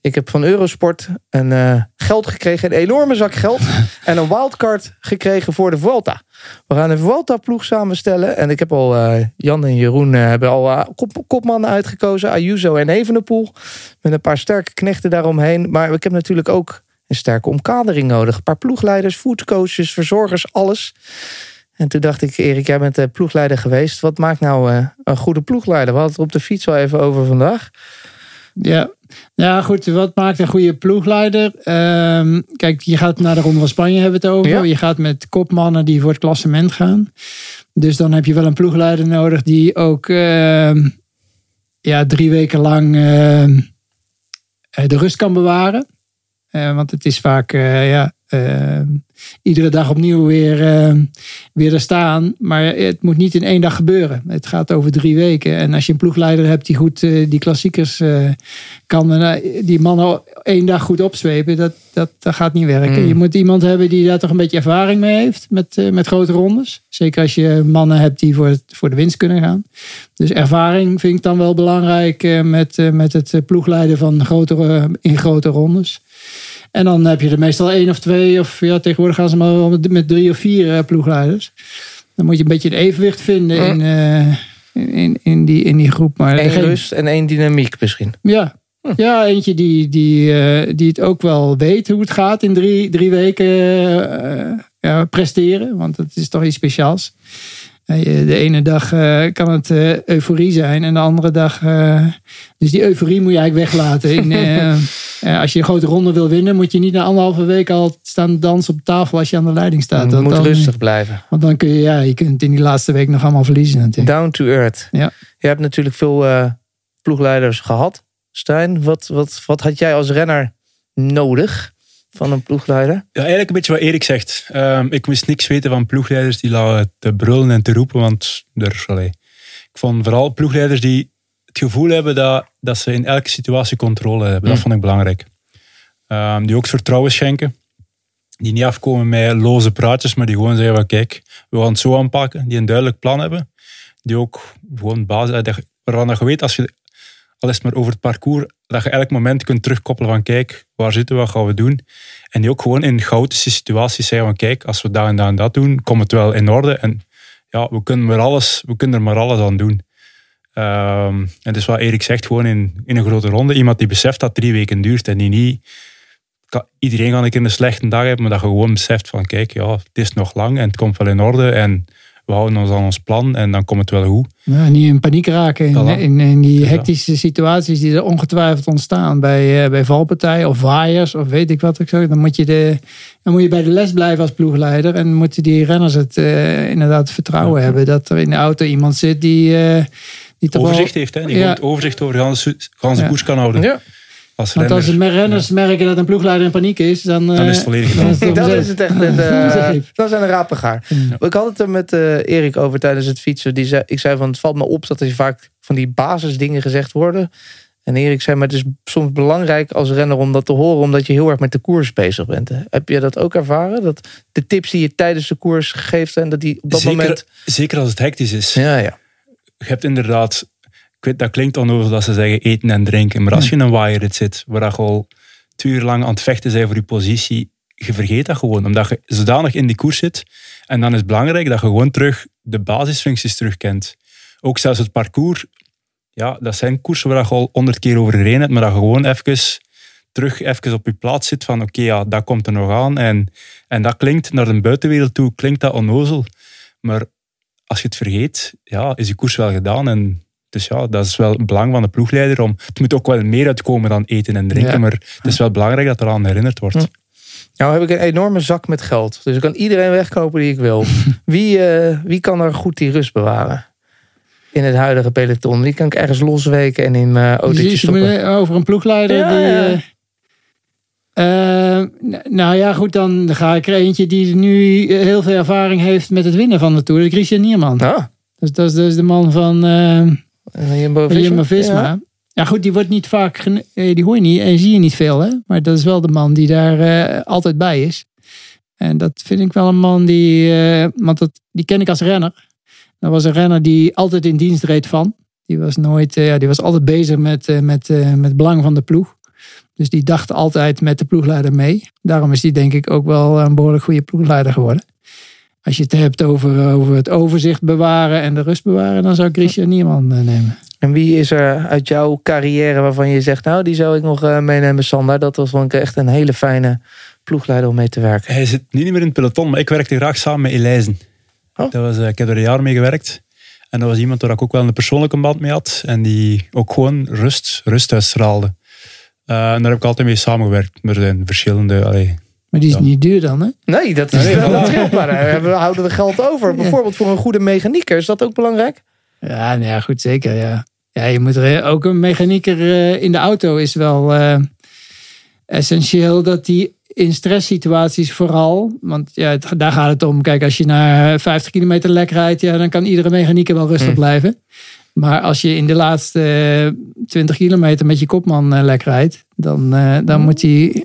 Speaker 5: Ik heb van Eurosport een eh, geld gekregen, een enorme zak geld. en een wildcard gekregen voor de Vuelta. We gaan een Vuelta-ploeg samenstellen. En ik heb al, eh, Jan en Jeroen eh, hebben al kop, kopmannen uitgekozen. Ayuso en Evenepoel. Met een paar sterke knechten daaromheen. Maar ik heb natuurlijk ook een sterke omkadering nodig. Een paar ploegleiders, foodcoaches, verzorgers, alles. En toen dacht ik, Erik, jij bent ploegleider geweest. Wat maakt nou een goede ploegleider? We hadden het op de fiets al even over vandaag.
Speaker 10: Ja. ja, goed. Wat maakt een goede ploegleider? Ehm, kijk, je gaat naar de Ronde van Spanje, hebben we het over.
Speaker 5: Ja.
Speaker 10: Je gaat met kopmannen die voor het klassement gaan. Dus dan heb je wel een ploegleider nodig die ook ehm, ja, drie weken lang ehm, eh, de rust kan bewaren. Eh, want het is vaak, eh, ja, eh, iedere dag opnieuw weer, eh, weer er staan. Maar het moet niet in één dag gebeuren. Het gaat over drie weken. En als je een ploegleider hebt die goed eh, die klassiekers kan, die mannen één dag goed opzwepen, dat, dat, dat gaat niet werken.
Speaker 5: Mm.
Speaker 10: Je moet iemand hebben die daar toch een beetje ervaring mee heeft met, met grote rondes. Zeker als je mannen hebt die voor, het- voor de winst kunnen gaan. Dus ervaring vind ik dan wel belangrijk met, met het ploegleiden van grotere, in grote rondes. En dan heb je er meestal één of twee, of ja, tegenwoordig gaan ze maar wel met, met drie of vier eh, ploegleiders. Dan moet je een beetje een evenwicht vinden in, eh, in, in, die, in die groep. Maar
Speaker 5: Eén rust en één dynamiek misschien.
Speaker 10: ja. Ja, eentje die, die, eh, die het ook wel weet hoe het gaat in drie, drie weken ja, presteren. Want het is toch iets speciaals. Eh, de ene dag eh, kan het eh, euforie zijn en de andere dag... eh, dus die euforie moet je eigenlijk weglaten. In, eh, eh, als je een grote ronde wil winnen, moet je niet na anderhalve week al staan dansen op tafel als je aan de leiding staat. Want
Speaker 5: moet
Speaker 10: dan,
Speaker 5: rustig blijven.
Speaker 10: Want dan kun je, ja, je kunt in die laatste week nog allemaal verliezen natuurlijk.
Speaker 5: Down to earth.
Speaker 10: Ja.
Speaker 5: Je hebt natuurlijk veel eh, ploegleiders gehad. Stijn, wat, wat, wat had jij als renner nodig van een ploegleider?
Speaker 9: Ja, eigenlijk een beetje wat Erik zegt. Ehm, ik moest niks weten van ploegleiders die lagen te brullen en te roepen, want er, allee, ik vond vooral ploegleiders die het gevoel hebben dat, dat ze in elke situatie controle hebben. Dat
Speaker 5: Mm.
Speaker 9: vond ik belangrijk. Ehm, die ook vertrouwen schenken. Die niet afkomen met loze praatjes, maar die gewoon zeggen van kijk, we gaan het zo aanpakken. Die een duidelijk plan hebben. Die ook gewoon basis, waarvan je weet als je al is het maar over het parcours, dat je elk moment kunt terugkoppelen van kijk, waar zitten we, wat gaan we doen? En die ook gewoon in chaotische situaties zeggen van kijk, als we dat en dat en dat doen, komt het wel in orde. En ja, we kunnen, maar alles, we kunnen er maar alles aan doen. Ehm, en is wat Erik zegt, gewoon in, in een grote ronde. Iemand die beseft dat drie weken duurt en die niet... Iedereen kan een keer een slechte dag hebben, maar dat je gewoon beseft van kijk, ja, het is nog lang en het komt wel in orde. En we houden ons aan ons plan en dan komt het wel goed.
Speaker 10: Ja, niet in paniek raken in, in, in die hectische situaties die er ongetwijfeld ontstaan bij, eh, bij valpartijen of waaiers of weet ik wat. ik zo. Dan moet, je de, dan moet je bij de les blijven als ploegleider en moeten die renners het eh, inderdaad vertrouwen hebben dat er in de auto iemand zit die, eh die
Speaker 9: Overzicht heeft, hè? die
Speaker 10: Ja.
Speaker 9: gewoon het overzicht over de ganse, ganse
Speaker 10: Ja.
Speaker 9: koers kan houden.
Speaker 5: Ja.
Speaker 9: Als
Speaker 10: Want als de
Speaker 9: renner.
Speaker 10: renners merken dat een ploegleider in paniek is, dan,
Speaker 9: Dan
Speaker 10: eh,
Speaker 9: is het volledig
Speaker 10: dan
Speaker 5: is het echt het,
Speaker 10: Dan is het
Speaker 5: eh
Speaker 10: zeep.
Speaker 5: dan zijn er rapengaar. Ik had het er met eh, Erik over tijdens het fietsen. Die zei, ik zei van het valt me op dat er vaak van die basisdingen gezegd worden. En Erik zei, maar het is soms belangrijk als renner om dat te horen, omdat je heel erg met de koers bezig bent. Heb je dat ook ervaren? Dat de tips die je tijdens de koers geeft en dat die op dat
Speaker 9: zeker,
Speaker 5: moment.
Speaker 9: zeker als het hectisch is.
Speaker 5: Ja, ja.
Speaker 9: Je hebt inderdaad, ik weet, dat klinkt onnozel dat ze zeggen eten en drinken. Maar als je in een waaierrit zit, waar je al twee uur lang aan het vechten bent voor je positie, je vergeet dat gewoon. Omdat je zodanig in die koers zit. En dan is het belangrijk dat je gewoon terug de basisfuncties terugkent. Ook zelfs het parcours. Ja, dat zijn koersen waar je al honderd keer over gereden hebt, maar dat je gewoon even terug even op je plaats zit van oké, ja, dat komt er nog aan. En, en dat klinkt naar de buitenwereld toe, klinkt dat onnozel. Maar als je het vergeet, ja, is je koers wel gedaan. En dus ja, dat is wel het belang van de ploegleider. Om, het moet ook wel meer uitkomen dan eten en drinken,
Speaker 5: Ja.
Speaker 9: maar het is wel belangrijk dat eraan herinnerd wordt.
Speaker 5: Hm. Nou heb ik een enorme zak met geld. Dus ik kan iedereen wegkopen die ik wil. Wie, eh, wie kan er goed die rust bewaren? In het huidige peloton. Die kan ik ergens losweken en in mijn
Speaker 10: Je
Speaker 5: autootje stoppen.
Speaker 10: over een ploegleider
Speaker 5: Ja,
Speaker 10: die...
Speaker 5: ja.
Speaker 10: eh, eh, nou ja, goed, dan ga ik er eentje die nu heel veel ervaring heeft met het winnen van de Tour. Dat is Christian Nierman.
Speaker 5: Ah,
Speaker 10: Dus dat is dus de man van eh
Speaker 5: Jumbo-Visma.
Speaker 10: Jumbo-Visma.
Speaker 5: Ja.
Speaker 10: Ja. goed, die wordt niet vaak, eh, die hoor je niet en zie je niet veel. Hè? Maar dat is wel de man die daar eh, altijd bij is. En dat vind ik wel een man die, eh, want dat, die ken ik als renner. Dat was een renner die altijd in dienst reed van. Die was nooit, eh, ja, die was altijd bezig met, eh, met, eh, met het belang van de ploeg. Dus die dacht altijd met de ploegleider mee. Daarom is die denk ik ook wel een behoorlijk goede ploegleider geworden. Als je het hebt over, over het overzicht bewaren en de rust bewaren, dan zou ik Christian Nierman eh, nemen.
Speaker 5: En wie is er uit jouw carrière waarvan je zegt... nou, die zou ik nog eh, meenemen, Sander. Dat was vond ik echt een hele fijne ploegleider om mee te werken.
Speaker 9: Hij zit nu niet meer in het peloton, maar ik werkte graag samen met Elijzen.
Speaker 5: Oh.
Speaker 9: Dat was, eh, ik heb er een jaar mee gewerkt. En dat was iemand waar ik ook wel een persoonlijke band mee had. En die ook gewoon rust, rust uitstraalde. Eh, en daar heb ik altijd mee samengewerkt. Maar er zijn verschillende... Allee,
Speaker 10: Maar die is
Speaker 9: Ja.
Speaker 10: niet duur dan, hè?
Speaker 5: Nee, dat is
Speaker 9: Nee,
Speaker 5: wel een Maar daar we- houden we geld over. Bijvoorbeeld voor een goede mechanieker. Is dat ook belangrijk?
Speaker 10: Ja, nou ja, goed, zeker. Ja. ja, je moet er ook een mechanieker eh, in de auto is wel eh, essentieel dat die in stresssituaties vooral. Want ja, het- daar gaat het om. Kijk, als je naar 50 kilometer lek rijdt, ja, dan kan iedere mechanieker wel rustig
Speaker 5: Hm.
Speaker 10: blijven. Maar als je in de laatste eh, 20 kilometer met je kopman eh, lek rijdt, dan, eh, dan
Speaker 5: Hm.
Speaker 10: moet hij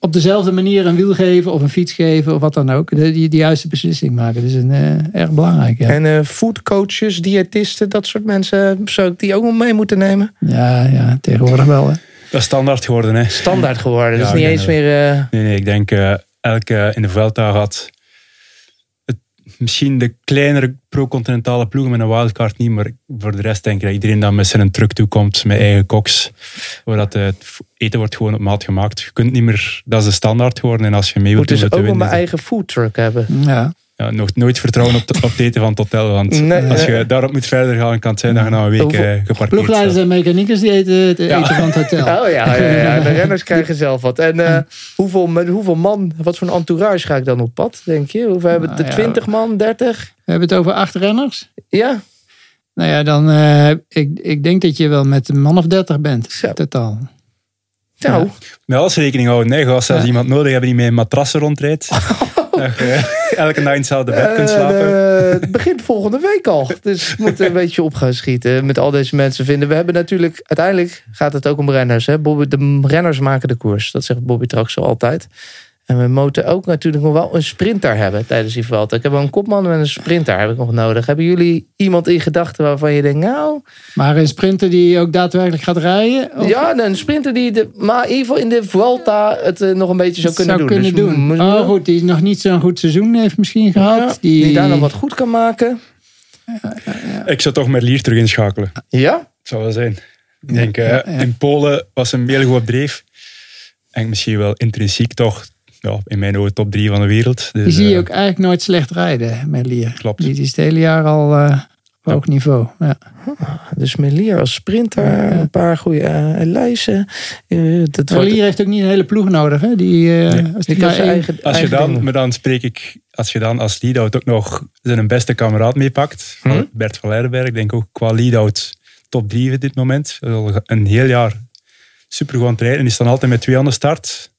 Speaker 10: op dezelfde manier een wiel geven of een fiets geven of wat dan ook. De, die, die juiste beslissing maken. Dat is een, eh, erg belangrijk. Ja.
Speaker 5: En eh foodcoaches, diëtisten, dat soort mensen, zou ik die ook nog mee moeten nemen?
Speaker 10: Ja, ja, tegenwoordig wel. Hè.
Speaker 9: Dat is standaard geworden, hè.
Speaker 5: Standaard geworden.
Speaker 9: Ja,
Speaker 5: dat is niet eens meer... eh,
Speaker 9: Nee, nee, ik denk eh, elke in de Vuelta had misschien de kleinere pro-continentale ploegen met een wildcard niet, maar voor de rest denk ik dat iedereen dan met zijn truck toekomt, met eigen koks, waar dat eh, het eten wordt gewoon op maat gemaakt. Je kunt niet meer, dat is de standaard geworden en als je mee wilt
Speaker 5: moet
Speaker 9: doen
Speaker 5: dus
Speaker 9: met de
Speaker 5: ook mijn eigen foodtruck hebben.
Speaker 10: Ja.
Speaker 9: Ja, nog nooit vertrouwen op, de- op het eten van het hotel, want
Speaker 5: Nee,
Speaker 9: als je daarop moet verder gaan, kan het zijn dat je na een week eh, geparkeerd
Speaker 10: Ploegleiders en mechaniekers die eten het eten van het hotel.
Speaker 5: Oh ja, ja, ja, de renners krijgen zelf wat. En eh, hoeveel, met hoeveel man, wat voor een entourage ga ik dan op pad, denk je? Hoeveel hebben
Speaker 10: Nou
Speaker 5: de
Speaker 10: ja.
Speaker 5: 20 man, 30?
Speaker 10: We hebben het over acht renners.
Speaker 5: Ja,
Speaker 10: Nou ja, dan eh, ik, ik denk dat je wel met een man of dertig bent.
Speaker 5: Zo.
Speaker 10: Totaal.
Speaker 5: nou,
Speaker 9: Met alles rekening houden. Nee, als zelfs
Speaker 10: Ja.
Speaker 9: iemand nodig hebben die met een matrassen rondrijdt. je elke nacht in hetzelfde bed kunt
Speaker 5: eh,
Speaker 9: slapen.
Speaker 5: eh, het begint volgende week al. Dus we moeten een beetje op gaan schieten met al deze mensen vinden. We hebben natuurlijk, uiteindelijk gaat het ook om renners. Hè? Bobby, de renners maken de koers. Dat zegt Bobby Trax zo altijd. En we moeten ook natuurlijk nog wel een sprinter hebben tijdens die Vuelta. Ik heb wel een kopman en een sprinter heb ik nog nodig. Hebben jullie iemand in gedachten waarvan je denkt, nou...
Speaker 10: Maar een sprinter die ook daadwerkelijk gaat rijden? Of
Speaker 5: Ja, een sprinter die de, maar in ieder geval in de Vuelta het eh, nog een beetje zou kunnen
Speaker 10: zou
Speaker 5: doen.
Speaker 10: kunnen
Speaker 5: Dus
Speaker 10: doen. Oh goed, die nog niet zo'n goed seizoen heeft misschien gehad.
Speaker 5: Ja,
Speaker 10: die,
Speaker 5: die daar nog wat goed kan maken.
Speaker 9: Ik zou toch Merlier terug inschakelen.
Speaker 5: Ja?
Speaker 9: Het zou wel zijn. Ik denk, eh,
Speaker 10: ja, ja.
Speaker 9: in Polen was een heel goed op dreef. En misschien wel intrinsiek toch, ja, in mijn ogen top drie van de wereld. Dus,
Speaker 10: Die zie je
Speaker 9: eh,
Speaker 10: ook eigenlijk nooit slecht rijden, Merlier.
Speaker 9: Klopt.
Speaker 10: Die, is het hele jaar al eh, op hoog niveau. Ja.
Speaker 5: Dus Melier als sprinter, een paar goede uh, lijsten. Uh, dat
Speaker 10: Merlier heeft ook niet een hele ploeg nodig. Hè? Die, uh,
Speaker 5: Nee,
Speaker 10: als
Speaker 5: die
Speaker 10: die
Speaker 5: eigen,
Speaker 9: Als je dan, maar dan spreek ik, als je dan als lead-out ook nog zijn beste kameraad meepakt,
Speaker 5: Hm?
Speaker 9: Bert van Leidenberg, ik denk ook qua lead-out top 3 op dit moment. Al Een heel jaar super goed aan het rijden. En die staan altijd met twee aan de start.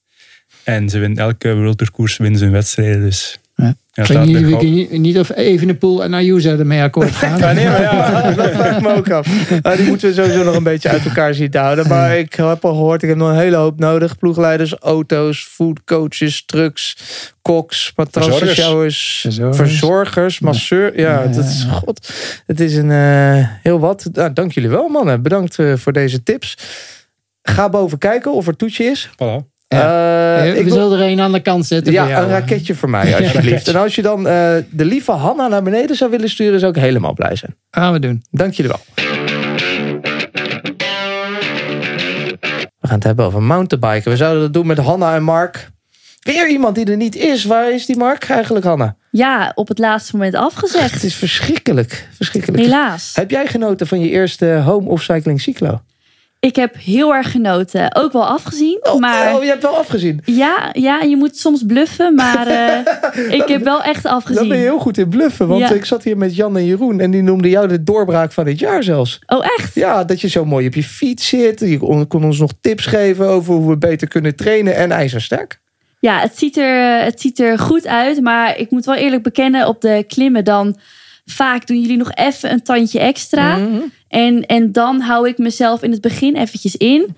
Speaker 9: En ze winnen elke World Tour koers winnen ze hun wedstrijden. Dus
Speaker 10: Ja.
Speaker 9: ja, er
Speaker 10: niet, ik niet of Evenepoel en Ayuso ermee akkoord gaan.
Speaker 5: Ja, nee, maar ja, dat vraag ik me ook af. Nou, die moeten we sowieso nog een beetje uit elkaar zien houden. Maar ik heb al gehoord, ik heb nog een hele hoop nodig. Ploegleiders, auto's, foodcoaches, trucks, koks, matrassenshowers,
Speaker 10: Verzorgers.
Speaker 5: verzorgers, masseur. Ja,
Speaker 10: ja,
Speaker 5: is, god, het is een eh, heel wat. Nou, dank jullie wel, mannen. Bedankt eh, voor deze tips. Ga boven kijken of er toetje is.
Speaker 9: Voilà.
Speaker 5: Eh,
Speaker 10: Eh,
Speaker 5: ik
Speaker 10: we
Speaker 5: wil-
Speaker 10: zullen er een aan de kant zetten voor
Speaker 5: ja,
Speaker 10: jou.
Speaker 5: een raketje voor mij, alsjeblieft. En als je dan eh, de lieve Hanna naar beneden zou willen sturen, zou ik helemaal blij zijn.
Speaker 10: Gaan we doen.
Speaker 5: Dank jullie wel. We gaan het hebben over mountainbiken. We zouden dat doen met Hanna en Mark. Weer iemand die er niet is. Waar is die Mark eigenlijk, Hanna?
Speaker 11: Ja, op het laatste moment afgezegd.
Speaker 5: Het is verschrikkelijk. verschrikkelijk.
Speaker 11: Helaas.
Speaker 5: Heb jij genoten van je eerste home of cycling cyclo?
Speaker 11: Ik heb heel erg genoten. Ook wel afgezien.
Speaker 5: Oh,
Speaker 11: maar
Speaker 5: oh, je hebt wel afgezien.
Speaker 11: ja, ja, je moet soms bluffen. Maar eh, ik heb wel echt
Speaker 5: Dan
Speaker 11: afgezien.
Speaker 5: ben je heel goed in bluffen. Want
Speaker 11: Ja.
Speaker 5: ik zat hier met Jan en Jeroen. En die noemden jou de doorbraak van het jaar zelfs.
Speaker 11: Oh, echt?
Speaker 5: Ja, dat je zo mooi op je fiets zit. Je kon kon ons nog tips geven over hoe we beter kunnen trainen. En ijzersterk.
Speaker 11: Ja, het ziet, er, het ziet er goed uit. Maar ik moet wel eerlijk bekennen, op de klimmen dan... Vaak doen jullie nog even een tandje extra.
Speaker 5: Mhm.
Speaker 11: En, en dan hou ik mezelf in het begin eventjes in.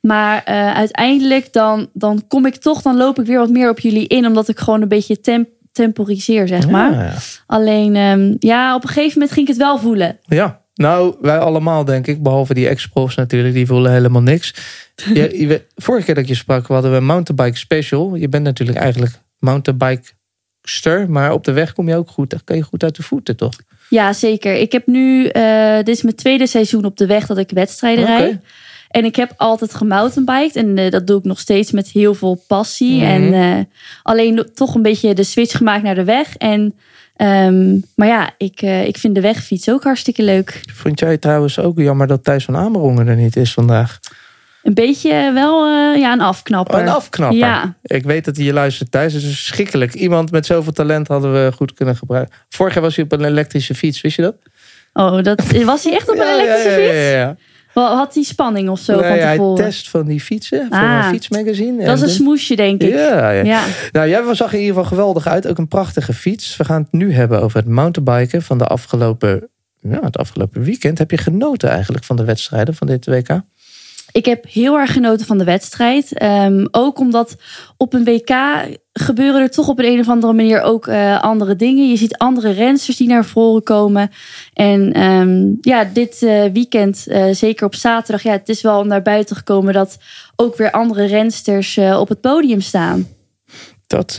Speaker 11: Maar eh, uiteindelijk dan, dan kom ik toch, dan loop ik weer wat meer op jullie in. Omdat ik gewoon een beetje temp temporiseer, zeg maar.
Speaker 5: Ja, ja.
Speaker 11: Alleen, ehm, ja, op een gegeven moment ging ik het wel voelen.
Speaker 5: Ja, nou, wij allemaal denk ik, behalve die ex-profs natuurlijk, die voelen helemaal niks. Je, je- vorige keer dat je sprak, hadden we een mountainbike special. Je bent natuurlijk eigenlijk mountainbikester, maar op de weg kom je ook goed. Dan kan je goed uit de voeten, toch?
Speaker 11: Ja, zeker. Ik heb nu, eh, dit is mijn tweede seizoen op de weg dat ik wedstrijden
Speaker 5: Oké.
Speaker 11: rijd. En ik heb altijd gemountainbiked. En eh, dat doe ik nog steeds met heel veel passie.
Speaker 5: Mhm.
Speaker 11: En eh, alleen toch een beetje de switch gemaakt naar de weg. En, ehm, maar ja, ik, ik vind de wegfiets ook hartstikke leuk.
Speaker 5: Vond jij trouwens ook jammer dat Thijs van Amerongen er niet is vandaag?
Speaker 11: Een beetje wel eh, ja, een afknapper.
Speaker 5: Oh, een afknapper.
Speaker 11: Ja,
Speaker 5: Ik weet dat hij je luistert thuis. Het is verschrikkelijk. Iemand met zoveel talent hadden we goed kunnen gebruiken. Vorig jaar was hij op een elektrische fiets, wist je dat?
Speaker 11: oh, dat, was hij echt op een
Speaker 5: Ja,
Speaker 11: elektrische
Speaker 5: ja, ja,
Speaker 11: fiets?
Speaker 5: ja,
Speaker 11: Had die spanning of zo
Speaker 5: Nee,
Speaker 11: van
Speaker 5: hij
Speaker 11: tevoren?
Speaker 5: test van die fietsen. Voor
Speaker 11: Ah.
Speaker 5: een fietsmagazine.
Speaker 11: Dat is
Speaker 5: En-
Speaker 11: een smoesje, denk ik.
Speaker 5: Ja, ja.
Speaker 11: Ja.
Speaker 5: Nou, jij zag er in ieder geval geweldig uit. Ook een prachtige fiets. We gaan het nu hebben over het mountainbiken van de afgelopen, ja, het afgelopen weekend. Heb je genoten eigenlijk van de wedstrijden van dit WK?
Speaker 11: Ik heb heel erg genoten van de wedstrijd. Ehm, ook omdat op een WK gebeuren er toch op een, of andere manier ook eh, andere dingen. Je ziet andere rensters die naar voren komen. En ehm, ja, dit eh, weekend, eh, zeker op zaterdag, ja, het is wel naar buiten gekomen dat ook weer andere rensters op het podium staan.
Speaker 5: Dat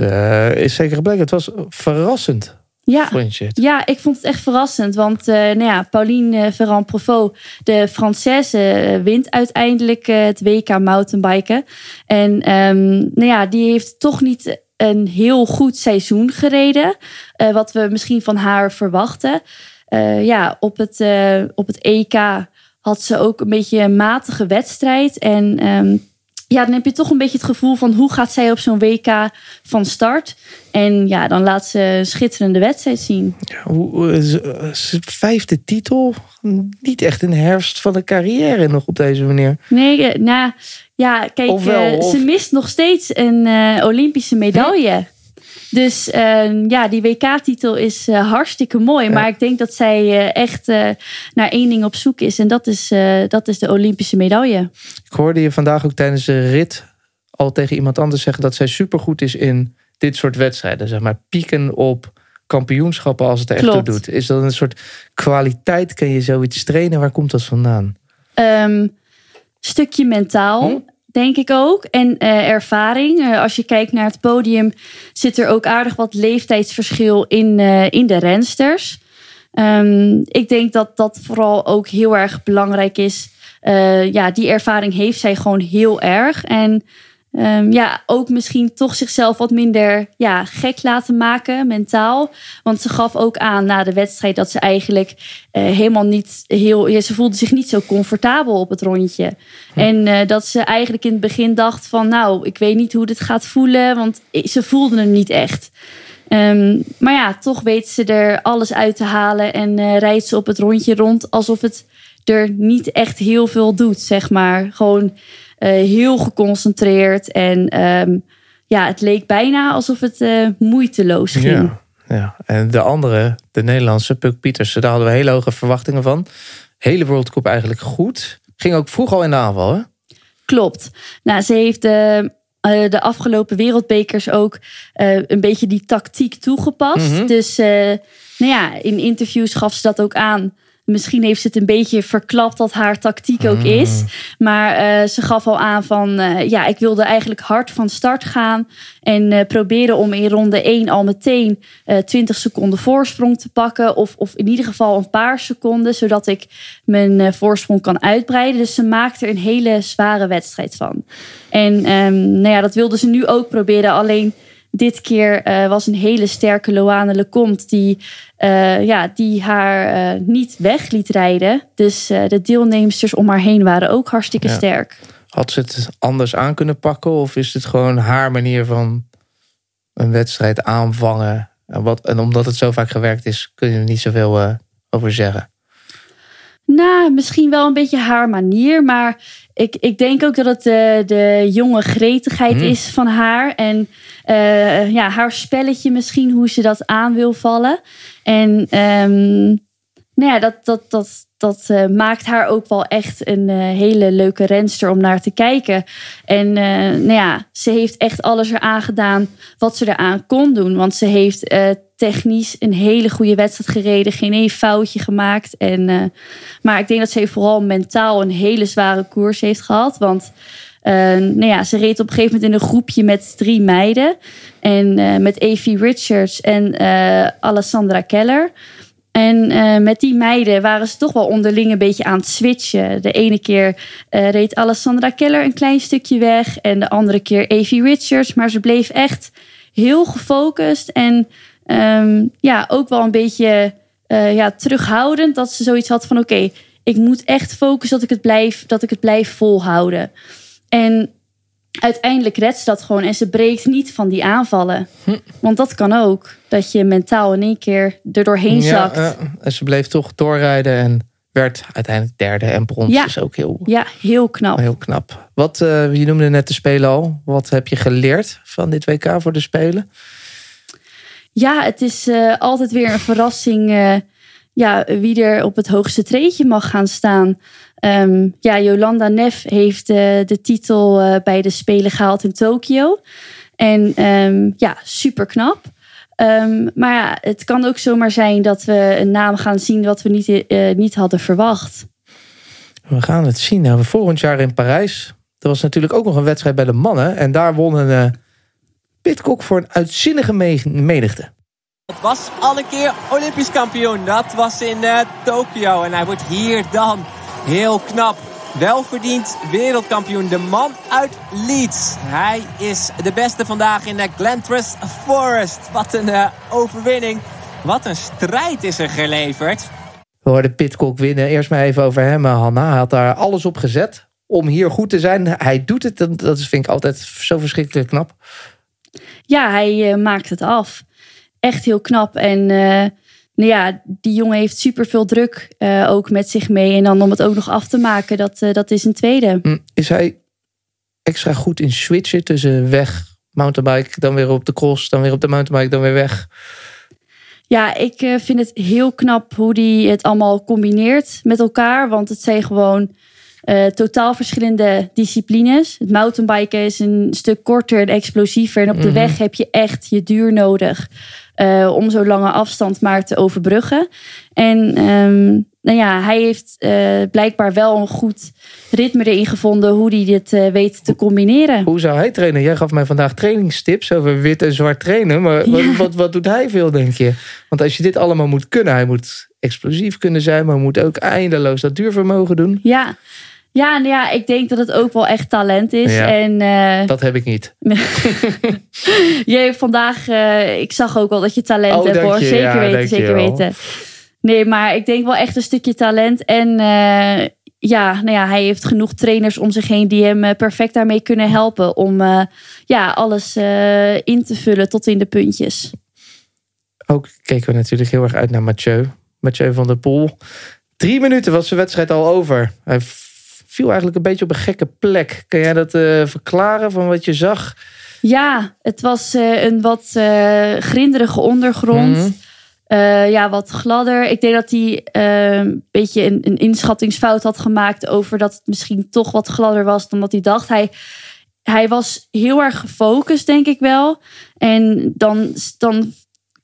Speaker 5: is zeker gebleken. Het was verrassend,
Speaker 11: Ja. Ja, ik vond het echt verrassend. Want eh, nou ja, Pauline eh, Ferrand-Profot, de Française, eh, wint uiteindelijk het WK mountainbiken. En ehm, nou ja, die heeft toch niet een heel goed seizoen gereden. wat we misschien van haar verwachten. Ja, op het, op het EK had ze ook een beetje een matige wedstrijd. En ehm, ja, dan heb je toch een beetje het gevoel van hoe gaat zij op zo'n WK van start. En ja, dan laat ze een schitterende wedstrijd zien.
Speaker 5: Hoe- z- z- vijfde titel? Niet echt een herfst van de carrière nog op deze manier.
Speaker 11: Nee, eh, nou ja, kijk,
Speaker 5: Of wel,
Speaker 11: eh,
Speaker 5: of-
Speaker 11: ze mist nog steeds een eh, Olympische medaille. Dus eh, ja, die WK-titel is eh, hartstikke mooi. Maar ik denk dat zij eh, echt eh, naar één ding op zoek is. En dat is, dat is de Olympische medaille.
Speaker 5: Ik hoorde je vandaag ook tijdens de rit al tegen iemand anders zeggen dat zij supergoed is in dit soort wedstrijden. Zeg maar pieken op kampioenschappen als het er echt toe doet. Is dat een soort kwaliteit? Kan je zoiets trainen? Waar komt dat vandaan?
Speaker 11: Ehm, stukje mentaal, denk ik ook. En eh, ervaring. Eh, als je kijkt naar het podium, zit er ook aardig wat leeftijdsverschil in, eh, in de rensters. Ehm, ik denk dat dat vooral ook heel erg belangrijk is. Ja, die ervaring heeft zij gewoon heel erg. En ehm, ja, ook misschien toch zichzelf wat minder ja, gek laten maken, mentaal. Want ze gaf ook aan na de wedstrijd dat ze eigenlijk eh, helemaal niet heel. Ja, ze voelde zich niet zo comfortabel op het rondje. En eh, dat ze eigenlijk in het begin dacht van, nou, ik weet niet hoe dit gaat voelen, want ze voelde hem niet echt. Ehm, maar ja, toch weet ze er alles uit te halen en eh, rijdt ze op het rondje rond alsof het er niet echt heel veel doet, zeg maar. Gewoon heel geconcentreerd en ehm, ja, het leek bijna alsof het eh, moeiteloos ging.
Speaker 5: Ja, ja. En de andere, de Nederlandse, Puk Pietersen, daar hadden we hele hoge verwachtingen van. Hele World Cup eigenlijk goed. Ging ook vroeg al in de aanval, hè?
Speaker 11: Klopt. Nou, ze heeft de, eh, de afgelopen wereldbekers ook eh, een beetje die tactiek toegepast.
Speaker 12: Mhm.
Speaker 11: Dus eh, nou ja, in interviews gaf ze dat ook aan. Misschien heeft ze het een beetje verklapt dat haar tactiek ook is. Maar eh, ze gaf al aan van, eh, ja, ik wilde eigenlijk hard van start gaan. En eh, proberen om in ronde 1 al meteen eh 20 seconden voorsprong te pakken. Of, of in ieder geval een paar seconden, zodat ik mijn voorsprong kan uitbreiden. Dus ze maakte er een hele zware wedstrijd van. En ehm, nou ja, dat wilde ze nu ook proberen. Alleen dit keer eh, was een hele sterke Loane Lecomte die, eh, ja, die haar eh, niet weg liet rijden. Dus de deelnemsters om haar heen waren ook hartstikke
Speaker 5: Ja.
Speaker 11: sterk.
Speaker 5: Had ze het anders aan kunnen pakken? Of is het gewoon haar manier van een wedstrijd aanvangen? En, wat, en omdat het zo vaak gewerkt is, kun je er niet zoveel over zeggen.
Speaker 11: Nou, misschien wel een beetje haar manier. Maar ik, ik denk ook dat het de, de jonge gretigheid
Speaker 12: Hmm.
Speaker 11: is van haar. En eh, ja, haar spelletje misschien, hoe ze dat aan wil vallen. En ehm, nou ja, dat, dat, dat, dat eh, maakt haar ook wel echt een eh, hele leuke renster om naar te kijken. En nou ja, ze heeft echt alles eraan gedaan wat ze eraan kon doen. Want ze heeft technisch een hele goede wedstrijd gereden. Geen één foutje gemaakt. En, maar ik denk dat ze vooral mentaal een hele zware koers heeft gehad. Want eh, nou ja, ze reed op een gegeven moment in een groepje met drie meiden. En eh, met Evie Richards en eh, Alessandra Keller. En met die meiden waren ze toch wel onderling een beetje aan het switchen. De ene keer reed Alessandra Keller een klein stukje weg. En de andere keer Evie Richards. Maar ze bleef echt heel gefocust. En ehm, ja, ook wel een beetje ja, terughoudend. Dat ze zoiets had van oké, ik moet echt focussen dat ik het blijf, dat ik het blijf volhouden. En uiteindelijk redt ze dat gewoon. En ze breekt niet van die aanvallen. Want dat kan ook. Dat je mentaal in één keer er doorheen zakt.
Speaker 5: ja. en ze bleef toch doorrijden en werd uiteindelijk derde. En brons
Speaker 11: Ja.
Speaker 5: is ook heel,
Speaker 11: Ja, heel knap.
Speaker 5: heel knap. Wat, eh, je noemde net de Spelen al. Wat heb je geleerd van dit WK voor de Spelen?
Speaker 11: Ja, het is eh, altijd weer een verrassing eh, ja, wie er op het hoogste treedje mag gaan staan. Ehm, ja, Jolanda Neff heeft eh, de titel eh, bij de Spelen gehaald in Tokio. En ehm, ja, super knap. Ehm, maar ja, het kan ook zomaar zijn dat we een naam gaan zien wat we niet, eh, niet hadden verwacht.
Speaker 5: We gaan het zien. Nou, volgend jaar in Parijs. Er was natuurlijk ook nog een wedstrijd bij de mannen. En daar won een eh Pitcock voor een uitzinnige me- menigte.
Speaker 13: Het was al een keer Olympisch kampioen. Dat was in eh, Tokio. En hij wordt hier dan heel knap. Welverdiend wereldkampioen. De man uit Leeds. Hij is de beste vandaag in de Glentress Forest. Wat een eh, overwinning. Wat een strijd is er geleverd.
Speaker 5: We hoorden Pitcock winnen. Eerst maar even over hem, eh, Hanna. Hij had daar alles op gezet om hier goed te zijn. Hij doet het. Dat vind ik altijd zo verschrikkelijk knap.
Speaker 11: Ja, hij eh, maakt het af. Echt heel knap. En eh, nou ja, die jongen heeft super veel druk eh, ook met zich mee. En dan om het ook nog af te maken, dat, eh, dat is een tweede.
Speaker 5: Hm, Is hij extra goed in switchen tussen weg, mountainbike, dan weer op de cross, dan weer op de mountainbike, dan weer weg?
Speaker 11: Ja, ik eh, vind het heel knap hoe hij het allemaal combineert met elkaar. Want het zijn gewoon totaal verschillende disciplines. Het mountainbiken is een stuk korter en explosiever. En op de
Speaker 5: Mhm.
Speaker 11: weg heb je echt je duur nodig eh, om zo'n lange afstand maar te overbruggen. En ehm, nou ja, hij heeft eh, blijkbaar wel een goed ritme erin gevonden hoe hij dit eh, weet te combineren.
Speaker 5: Hoe zou hij trainen? Jij gaf mij vandaag trainingstips over wit en zwart trainen. Maar wat, wat, wat doet hij veel, denk je? Want als je dit allemaal moet kunnen, hij moet explosief kunnen zijn, maar moet ook eindeloos dat duurvermogen doen.
Speaker 11: Ja. Ja, nou ja, ik denk dat het ook wel echt talent is.
Speaker 5: Ja.
Speaker 11: En eh,
Speaker 5: Dat heb ik niet.
Speaker 11: je hebt vandaag, eh, ik zag ook al dat je talent
Speaker 5: Oh,
Speaker 11: hebt hoor.
Speaker 5: je.
Speaker 11: Zeker
Speaker 5: Ja,
Speaker 11: weten, zeker weten. Nee, maar ik denk wel echt een stukje talent. En eh, ja, nou ja, hij heeft genoeg trainers om zich heen die hem perfect daarmee kunnen helpen. Om ja, alles in te vullen tot in de puntjes.
Speaker 5: Ook keken we natuurlijk heel erg uit naar Mathieu. Mathieu van der Poel. Drie minuten was de wedstrijd al over. Hij viel eigenlijk een beetje op een gekke plek. Kan jij dat eh, verklaren van wat je zag?
Speaker 11: Ja, het was eh, een wat eh, grinderige ondergrond.
Speaker 5: Mhm.
Speaker 11: Ja, wat gladder. Ik denk dat hij een beetje een, een inschattingsfout had gemaakt over dat het misschien toch wat gladder was dan dat hij dacht. Hij, hij was heel erg gefocust, denk ik wel. En dan, dan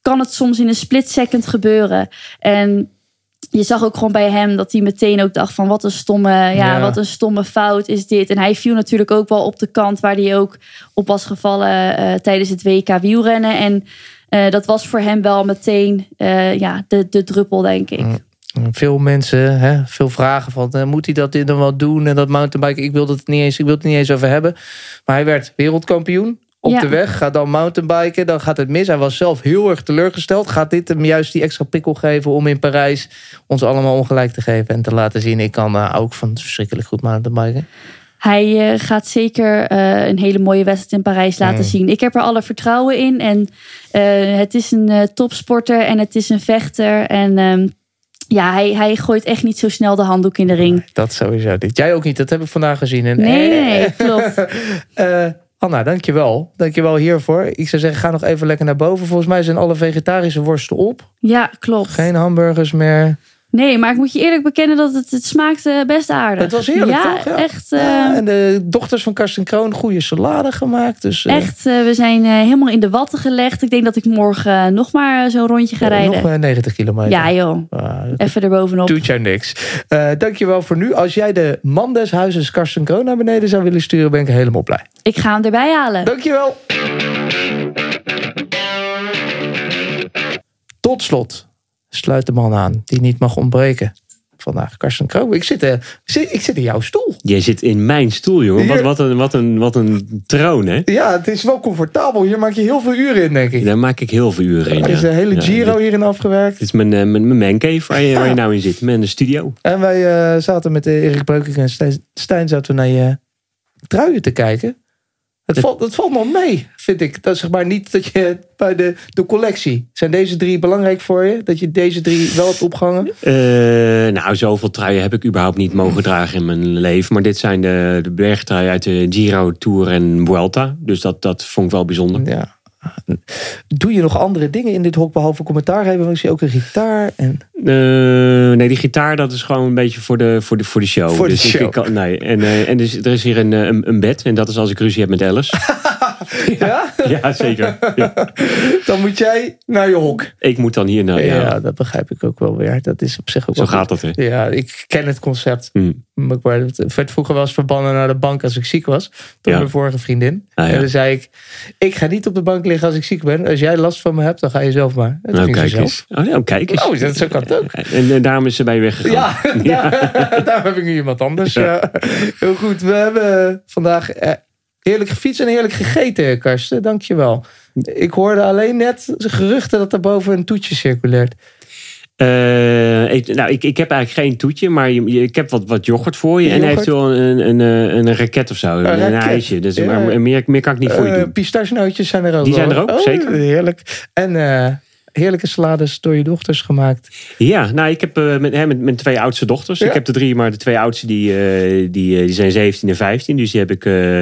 Speaker 11: kan het soms in een split second gebeuren. En je zag ook gewoon bij hem dat hij meteen ook dacht van wat een stomme, ja,
Speaker 5: Ja.
Speaker 11: wat een stomme fout is dit. En hij viel natuurlijk ook wel op de kant waar hij ook op was gevallen eh, tijdens het WK wielrennen. En eh, dat was voor hem wel meteen eh, ja, de, de druppel, denk ik.
Speaker 5: Veel mensen, hè, veel vragen van, moet hij dat dit dan wel doen? En dat mountainbiken, ik wil het niet eens, ik wil het niet eens over hebben. Maar hij werd wereldkampioen op
Speaker 11: Ja.
Speaker 5: de weg, gaat dan mountainbiken, dan gaat het mis. Hij was zelf heel erg teleurgesteld. Gaat dit hem juist die extra prikkel geven om in Parijs ons allemaal ongelijk te geven en te laten zien, ik kan eh, ook van verschrikkelijk goed mountainbiken.
Speaker 11: Hij eh, gaat zeker eh, een hele mooie wedstrijd in Parijs laten
Speaker 5: Mm.
Speaker 11: zien. Ik heb er alle vertrouwen in. En het is een topsporter en het is een vechter. En ehm, ja, hij, hij gooit echt niet zo snel de handdoek in de ring.
Speaker 5: Dat sowieso niet. Jij ook niet, dat heb ik vandaag gezien. En,
Speaker 11: Nee, nee, nee, klopt.
Speaker 5: Anna, dankjewel. Dankjewel hiervoor. Ik zou zeggen, ga nog even lekker naar boven. Volgens mij zijn alle vegetarische worsten op.
Speaker 11: Ja, klopt.
Speaker 5: Geen hamburgers meer.
Speaker 11: Nee, maar ik moet je eerlijk bekennen dat het, het smaakte best aardig.
Speaker 5: Het was heerlijk,
Speaker 11: ja,
Speaker 5: toch? Ja.
Speaker 11: echt. eh,
Speaker 5: Ja, en de dochters van Karsten Kroon, goede salade gemaakt. Dus, eh,
Speaker 11: Echt, eh, we zijn eh, helemaal in de watten gelegd. Ik denk dat ik morgen nog maar zo'n rondje ga rijden.
Speaker 5: nog maar 90 kilometer.
Speaker 11: ja, joh.
Speaker 5: Ah, dat
Speaker 11: Even erbovenop.
Speaker 5: doet jou niks. Dankjewel voor nu. Als jij de man des huizes Karsten Kroon naar beneden zou willen sturen, ben ik helemaal blij.
Speaker 11: Ik ga hem erbij halen.
Speaker 5: Dankjewel. Tot slot sluit de man aan die niet mag ontbreken. Vandaag Karsten Kroon. Ik zit, eh, ik zit, ik zit in jouw stoel.
Speaker 12: Jij zit in mijn stoel, jongen. Wat, wat, een, wat, een, wat een troon, hè?
Speaker 5: Ja, het is wel comfortabel. Hier maak je heel veel uren in, denk ik.
Speaker 12: Daar maak ik heel veel uren in.
Speaker 5: Er is
Speaker 12: ja.
Speaker 5: de hele Giro hierin afgewerkt.
Speaker 12: dit is mijn, eh, mijn, mijn mancave waar je, waar je nou in zit. Mijn studio.
Speaker 5: En wij eh, zaten met eh, Erik Breukink en Stijn, Stijn zaten we naar je truien te kijken. Het valt, het valt nog mee, vind ik. Dat is zeg maar niet dat je bij de, de collectie. Zijn deze drie belangrijk voor je? Dat je deze drie wel hebt opgehangen?
Speaker 12: Eh, nou, zoveel truien heb ik überhaupt niet mogen dragen in mijn leven. Maar dit zijn de, de bergtruien uit de Giro, Tour en Vuelta. Dus dat, dat vond ik wel bijzonder.
Speaker 5: Ja. Doe je nog andere dingen in dit hok behalve commentaar geven? Want ik zie ook een gitaar. En...
Speaker 12: Eh, nee, die gitaar dat is gewoon een beetje voor de, voor de, voor de show.
Speaker 5: Voor de
Speaker 12: dus
Speaker 5: show.
Speaker 12: Ik, nee. En, eh, en dus, er is hier een, eh, een, een bed. En dat is als ik ruzie heb met Alice.
Speaker 5: Ja?
Speaker 12: ja, zeker. Ja.
Speaker 5: Dan moet jij naar je hok.
Speaker 12: Ik moet dan hier naar...
Speaker 5: Ja,
Speaker 12: Ja,
Speaker 5: dat begrijp ik ook wel weer. Dat is op zich ook
Speaker 12: Zo gaat
Speaker 5: goed.
Speaker 12: dat, hè?
Speaker 5: Ja, ik ken het concept.
Speaker 12: Hmm.
Speaker 5: Ik werd- vroeger wel eens verbannen naar de bank als ik ziek was. Door
Speaker 12: Ja.
Speaker 5: mijn vorige vriendin.
Speaker 12: Ah, ja.
Speaker 5: En dan zei ik, ik ga niet op de bank liggen als ik ziek ben. Als jij last van me hebt, dan ga je zelf maar. En
Speaker 12: Nou, kijk
Speaker 5: zelf.
Speaker 12: eens. Oh, nou, kijk eens.
Speaker 5: Oh, dat, zo kan het ook.
Speaker 12: En, eh, daarom is ze bij je weggegaan.
Speaker 5: Ja, Daar, daar heb ik nu iemand anders. Ja. Heel goed. We hebben vandaag eh, heerlijk gefietst en heerlijk gegeten, Karsten. Dankjewel. Ik hoorde alleen net geruchten dat er boven een toetje circuleert.
Speaker 12: Eh, ik, nou, ik, ik heb eigenlijk geen toetje, maar je, je- ik heb wat, wat yoghurt voor je. En eventueel een, een, een, een raket of zo. Een, een ijsje. Dus,
Speaker 5: Ja.
Speaker 12: maar meer, meer kan ik niet voor je
Speaker 5: Eh,
Speaker 12: doen.
Speaker 5: Pistachenootjes zijn er ook.
Speaker 12: Die zijn
Speaker 5: wel.
Speaker 12: er ook,
Speaker 5: Oh,
Speaker 12: zeker.
Speaker 5: Heerlijk. En eh, heerlijke salades door je dochters gemaakt.
Speaker 12: Ja, nou, ik heb eh, met, hè, met mijn twee oudste dochters.
Speaker 5: Ja.
Speaker 12: Ik heb de drie, maar de twee oudste die, eh, die, eh, die zijn 17 en 15. Dus die heb ik, eh,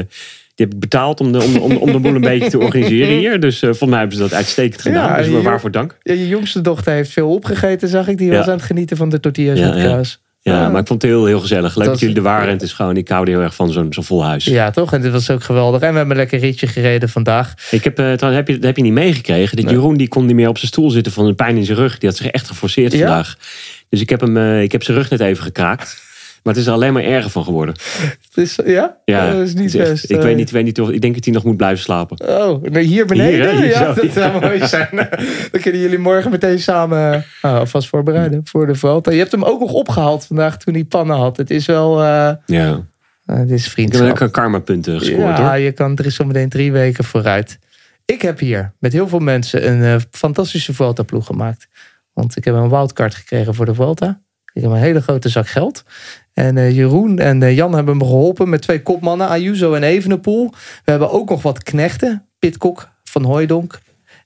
Speaker 12: die heb ik betaald om de, om, om, om de boel een beetje te organiseren hier. Dus eh volgens mij hebben ze dat uitstekend gedaan.
Speaker 5: Ja,
Speaker 12: dus
Speaker 5: je-
Speaker 12: waarvoor dank.
Speaker 5: Ja, je jongste dochter heeft veel opgegeten, zag ik. Die was aan het genieten van de tortillas
Speaker 12: Ja,
Speaker 5: met
Speaker 12: ja.
Speaker 5: kaas.
Speaker 12: Ja, maar ik vond het heel, heel gezellig. Leuk
Speaker 5: Dat
Speaker 12: jullie er waren. En het is gewoon, ik hou er heel erg van zo'n zo'n vol huis.
Speaker 5: Ja, toch? En dit was ook geweldig. En we hebben een lekker ritje gereden vandaag.
Speaker 12: Ik heb, trouwens, heb, je, dat heb je niet meegekregen. Dat
Speaker 5: Nee.
Speaker 12: Jeroen die kon niet meer op zijn stoel zitten van een pijn in zijn rug. Die had zich echt geforceerd
Speaker 5: Ja?
Speaker 12: vandaag. Dus ik heb, hem, eh, ik heb zijn rug net even gekraakt. Maar het is er alleen maar erger van geworden.
Speaker 5: Dus, ja?
Speaker 12: Ja,
Speaker 5: dat is niet
Speaker 12: het
Speaker 5: best.
Speaker 12: ik,
Speaker 5: eh.
Speaker 12: weet niet, ik weet niet of, ik denk dat hij nog moet blijven slapen.
Speaker 5: Oh, nee, hier beneden?
Speaker 12: Hier, hè? Hier
Speaker 5: ja,
Speaker 12: zo.
Speaker 5: dat zou mooi zijn. Dan kunnen jullie morgen meteen samen uh, alvast voorbereiden voor de Vuelta. Je hebt hem ook nog opgehaald vandaag toen hij pannen had. Het is wel... eh
Speaker 12: Ja.
Speaker 5: uh, dit is
Speaker 12: Ik heb
Speaker 5: vriendschap.
Speaker 12: ook karma punten gescoord
Speaker 5: ja,
Speaker 12: hoor.
Speaker 5: je kan, er is zo meteen drie weken vooruit. Ik heb hier met heel veel mensen een eh, fantastische Vuelta-ploeg gemaakt. Want ik heb een wildcard gekregen voor de Vuelta. Ik heb een hele grote zak geld. En eh, Jeroen en eh, Jan hebben me geholpen met twee kopmannen, Ayuso en Evenepoel. We hebben ook nog wat knechten. Pitcock, Van Hooijdonk,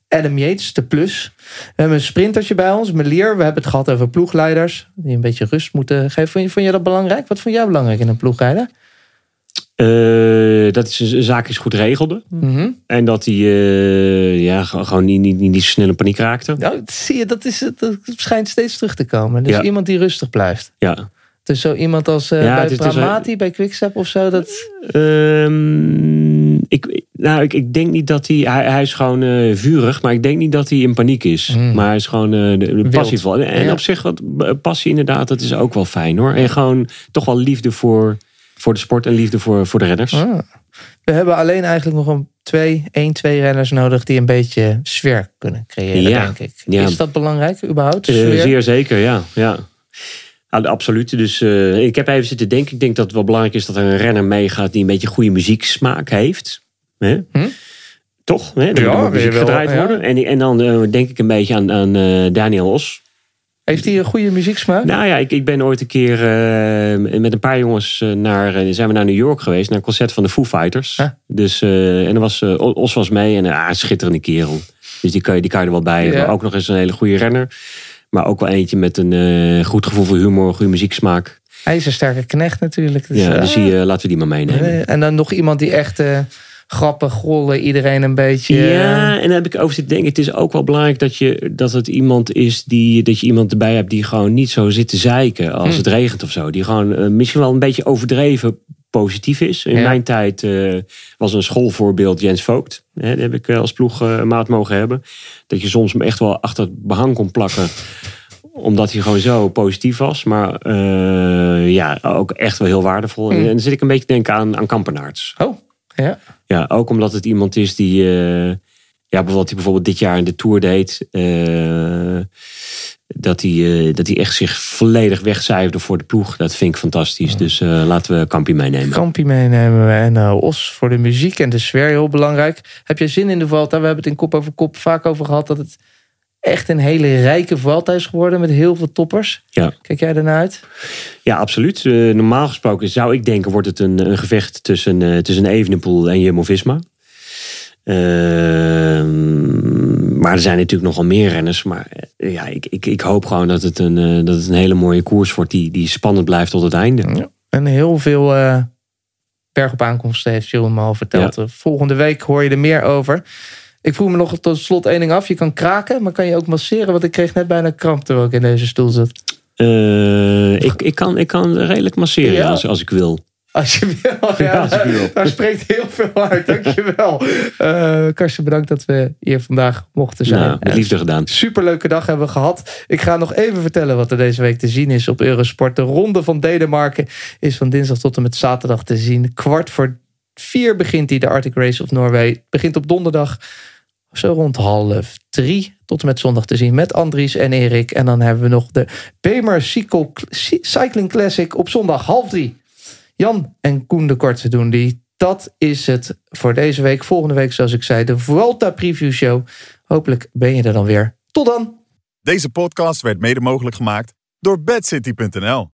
Speaker 5: Adam Yates, de plus. We hebben een sprintertje bij ons, Melier. We hebben het gehad over ploegleiders. Die een beetje rust moeten geven. Vond je, vond je dat belangrijk? Wat vond jij belangrijk in een ploegleider?
Speaker 12: Eh, dat is een zaak is goed regelde.
Speaker 5: Mhm.
Speaker 12: En dat hij ja, gewoon niet, niet, niet zo snel in paniek raakte.
Speaker 5: Nou, dat zie je, dat, is, dat schijnt steeds terug te komen. Dus
Speaker 12: Ja.
Speaker 5: iemand die rustig blijft.
Speaker 12: Ja.
Speaker 5: Dus zo iemand als eh,
Speaker 12: Ja,
Speaker 5: bij
Speaker 12: is-
Speaker 5: Pramati, bij Quickstep of zo. Dat...
Speaker 12: Ehm, ik, nou, ik, ik denk niet dat hij, hij... Hij is gewoon eh, vurig, maar ik denk niet dat hij in paniek is. Maar hij is gewoon eh, de, de passie vol. En
Speaker 5: Ja.
Speaker 12: op zich, wat passie inderdaad, dat is ook wel fijn hoor. En gewoon toch wel liefde voor, voor de sport en liefde voor, voor de renners.
Speaker 5: Ah. We hebben alleen eigenlijk nog een twee, één, twee renners nodig die een beetje sfeer kunnen creëren,
Speaker 12: Ja.
Speaker 5: denk ik.
Speaker 12: Ja.
Speaker 5: Is dat belangrijk überhaupt?
Speaker 12: Zeer zeker, ja. ja. Ah, absoluut. Dus eh, ik heb even zitten denken. Ik denk dat het wel belangrijk is dat er een renner meegaat die een beetje goede muzieksmaak heeft. Hè? Toch? Hè?
Speaker 5: Hm? Ja,
Speaker 12: muziek
Speaker 5: wel,
Speaker 12: gedraaid
Speaker 5: ja.
Speaker 12: worden. En, en dan eh, denk ik een beetje aan, aan eh, Daniel Os.
Speaker 5: Heeft hij een goede muzieksmaak?
Speaker 12: Nou ja, ik, ik ben ooit een keer met een paar jongens naar, zijn we naar New York geweest. Naar een concert van de Foo Fighters. Dus, en er was, Os was mee en ah, een schitterende kerel. Dus die kan, je, die kan je er wel bij hebben.
Speaker 5: Ja.
Speaker 12: Ook nog eens een hele goede renner. Maar ook wel eentje met een eh, goed gevoel voor humor, goede muzieksmaak.
Speaker 5: Hij is een sterke knecht natuurlijk. Dus,
Speaker 12: ja,
Speaker 5: eh,
Speaker 12: dus die, eh, laten we die maar meenemen.
Speaker 5: eh, en dan nog iemand die echt eh, grappig, gollen, iedereen een beetje... eh,
Speaker 12: Ja, en daar heb ik over zitten denken. Het is ook wel belangrijk dat, je, dat het iemand is die. dat je iemand erbij hebt die gewoon niet zo zit te zeiken als
Speaker 5: Hm.
Speaker 12: het regent of zo. Die gewoon eh, misschien wel een beetje overdreven positief is. In
Speaker 5: Ja.
Speaker 12: mijn tijd eh, was een schoolvoorbeeld Jens Vogt. Hè, die heb ik eh, als ploegmaat mogen hebben. Dat je soms hem echt wel achter het behang kon plakken omdat hij gewoon zo positief was. Maar eh, ja, ook echt wel heel waardevol.
Speaker 5: Hm.
Speaker 12: En dan zit ik een beetje te denken aan, aan Kampenaerts.
Speaker 5: Oh, ja.
Speaker 12: Ja, ook omdat het iemand is die... eh, ja, bijvoorbeeld, die bijvoorbeeld dit jaar in de Tour deed. Dat, hij, eh, dat hij echt zich volledig wegcijferde voor de ploeg. Dat vind ik fantastisch. Dus eh, laten we Kampie meenemen.
Speaker 5: Kampie meenemen we en eh, Os voor de muziek en de sfeer heel belangrijk. Heb je zin in de Vuelta? We hebben het in kop over kop vaak over gehad dat het echt een hele rijke Vuelta is geworden met heel veel toppers.
Speaker 12: Ja.
Speaker 5: Kijk jij ernaar uit?
Speaker 12: Ja, absoluut. Normaal gesproken zou ik denken... wordt het een, een gevecht tussen, tussen Evenepoel en Jumbo-Visma. Ehm, maar er zijn natuurlijk nogal meer renners. Maar eh, ja, ik, ik, ik hoop gewoon dat het, een, eh, dat het een hele mooie koers wordt die, die spannend blijft tot het einde.
Speaker 5: Ja. En heel veel eh berg op aankomsten heeft Jeroen me al verteld. Volgende week hoor je er meer over. Ik vroeg me nog tot slot één ding af. Je kan kraken, maar kan je ook masseren? Want ik kreeg net bijna kramp terwijl ik in deze stoel zat.
Speaker 12: Ik, ik, kan, ik kan redelijk masseren
Speaker 5: Ja.
Speaker 12: als, als ik wil.
Speaker 5: Als je wil. Ja,
Speaker 12: als wil.
Speaker 5: Daar spreekt heel veel uit. Dankjewel. Eh Karsten, bedankt dat we hier vandaag mochten zijn.
Speaker 12: Nou, met liefde gedaan.
Speaker 5: Superleuke dag hebben we gehad. Ik ga nog even vertellen wat er deze week te zien is op Eurosport. De Ronde van Denemarken is van dinsdag tot en met zaterdag te zien. Kwart voor vier begint die, de Arctic Race of Norway. Begint op donderdag zo rond half drie tot en met zondag te zien met Andries en Erik. En dan hebben we nog de Bemer Cycle- Cycling Classic op zondag half drie. Jan en Koen de Korte doen die. Dat is het voor deze week. Volgende week, zoals ik zei, de Vuelta Preview Show. Hopelijk ben je er dan weer. Tot dan!
Speaker 1: Deze podcast werd mede mogelijk gemaakt door bedcity.nl.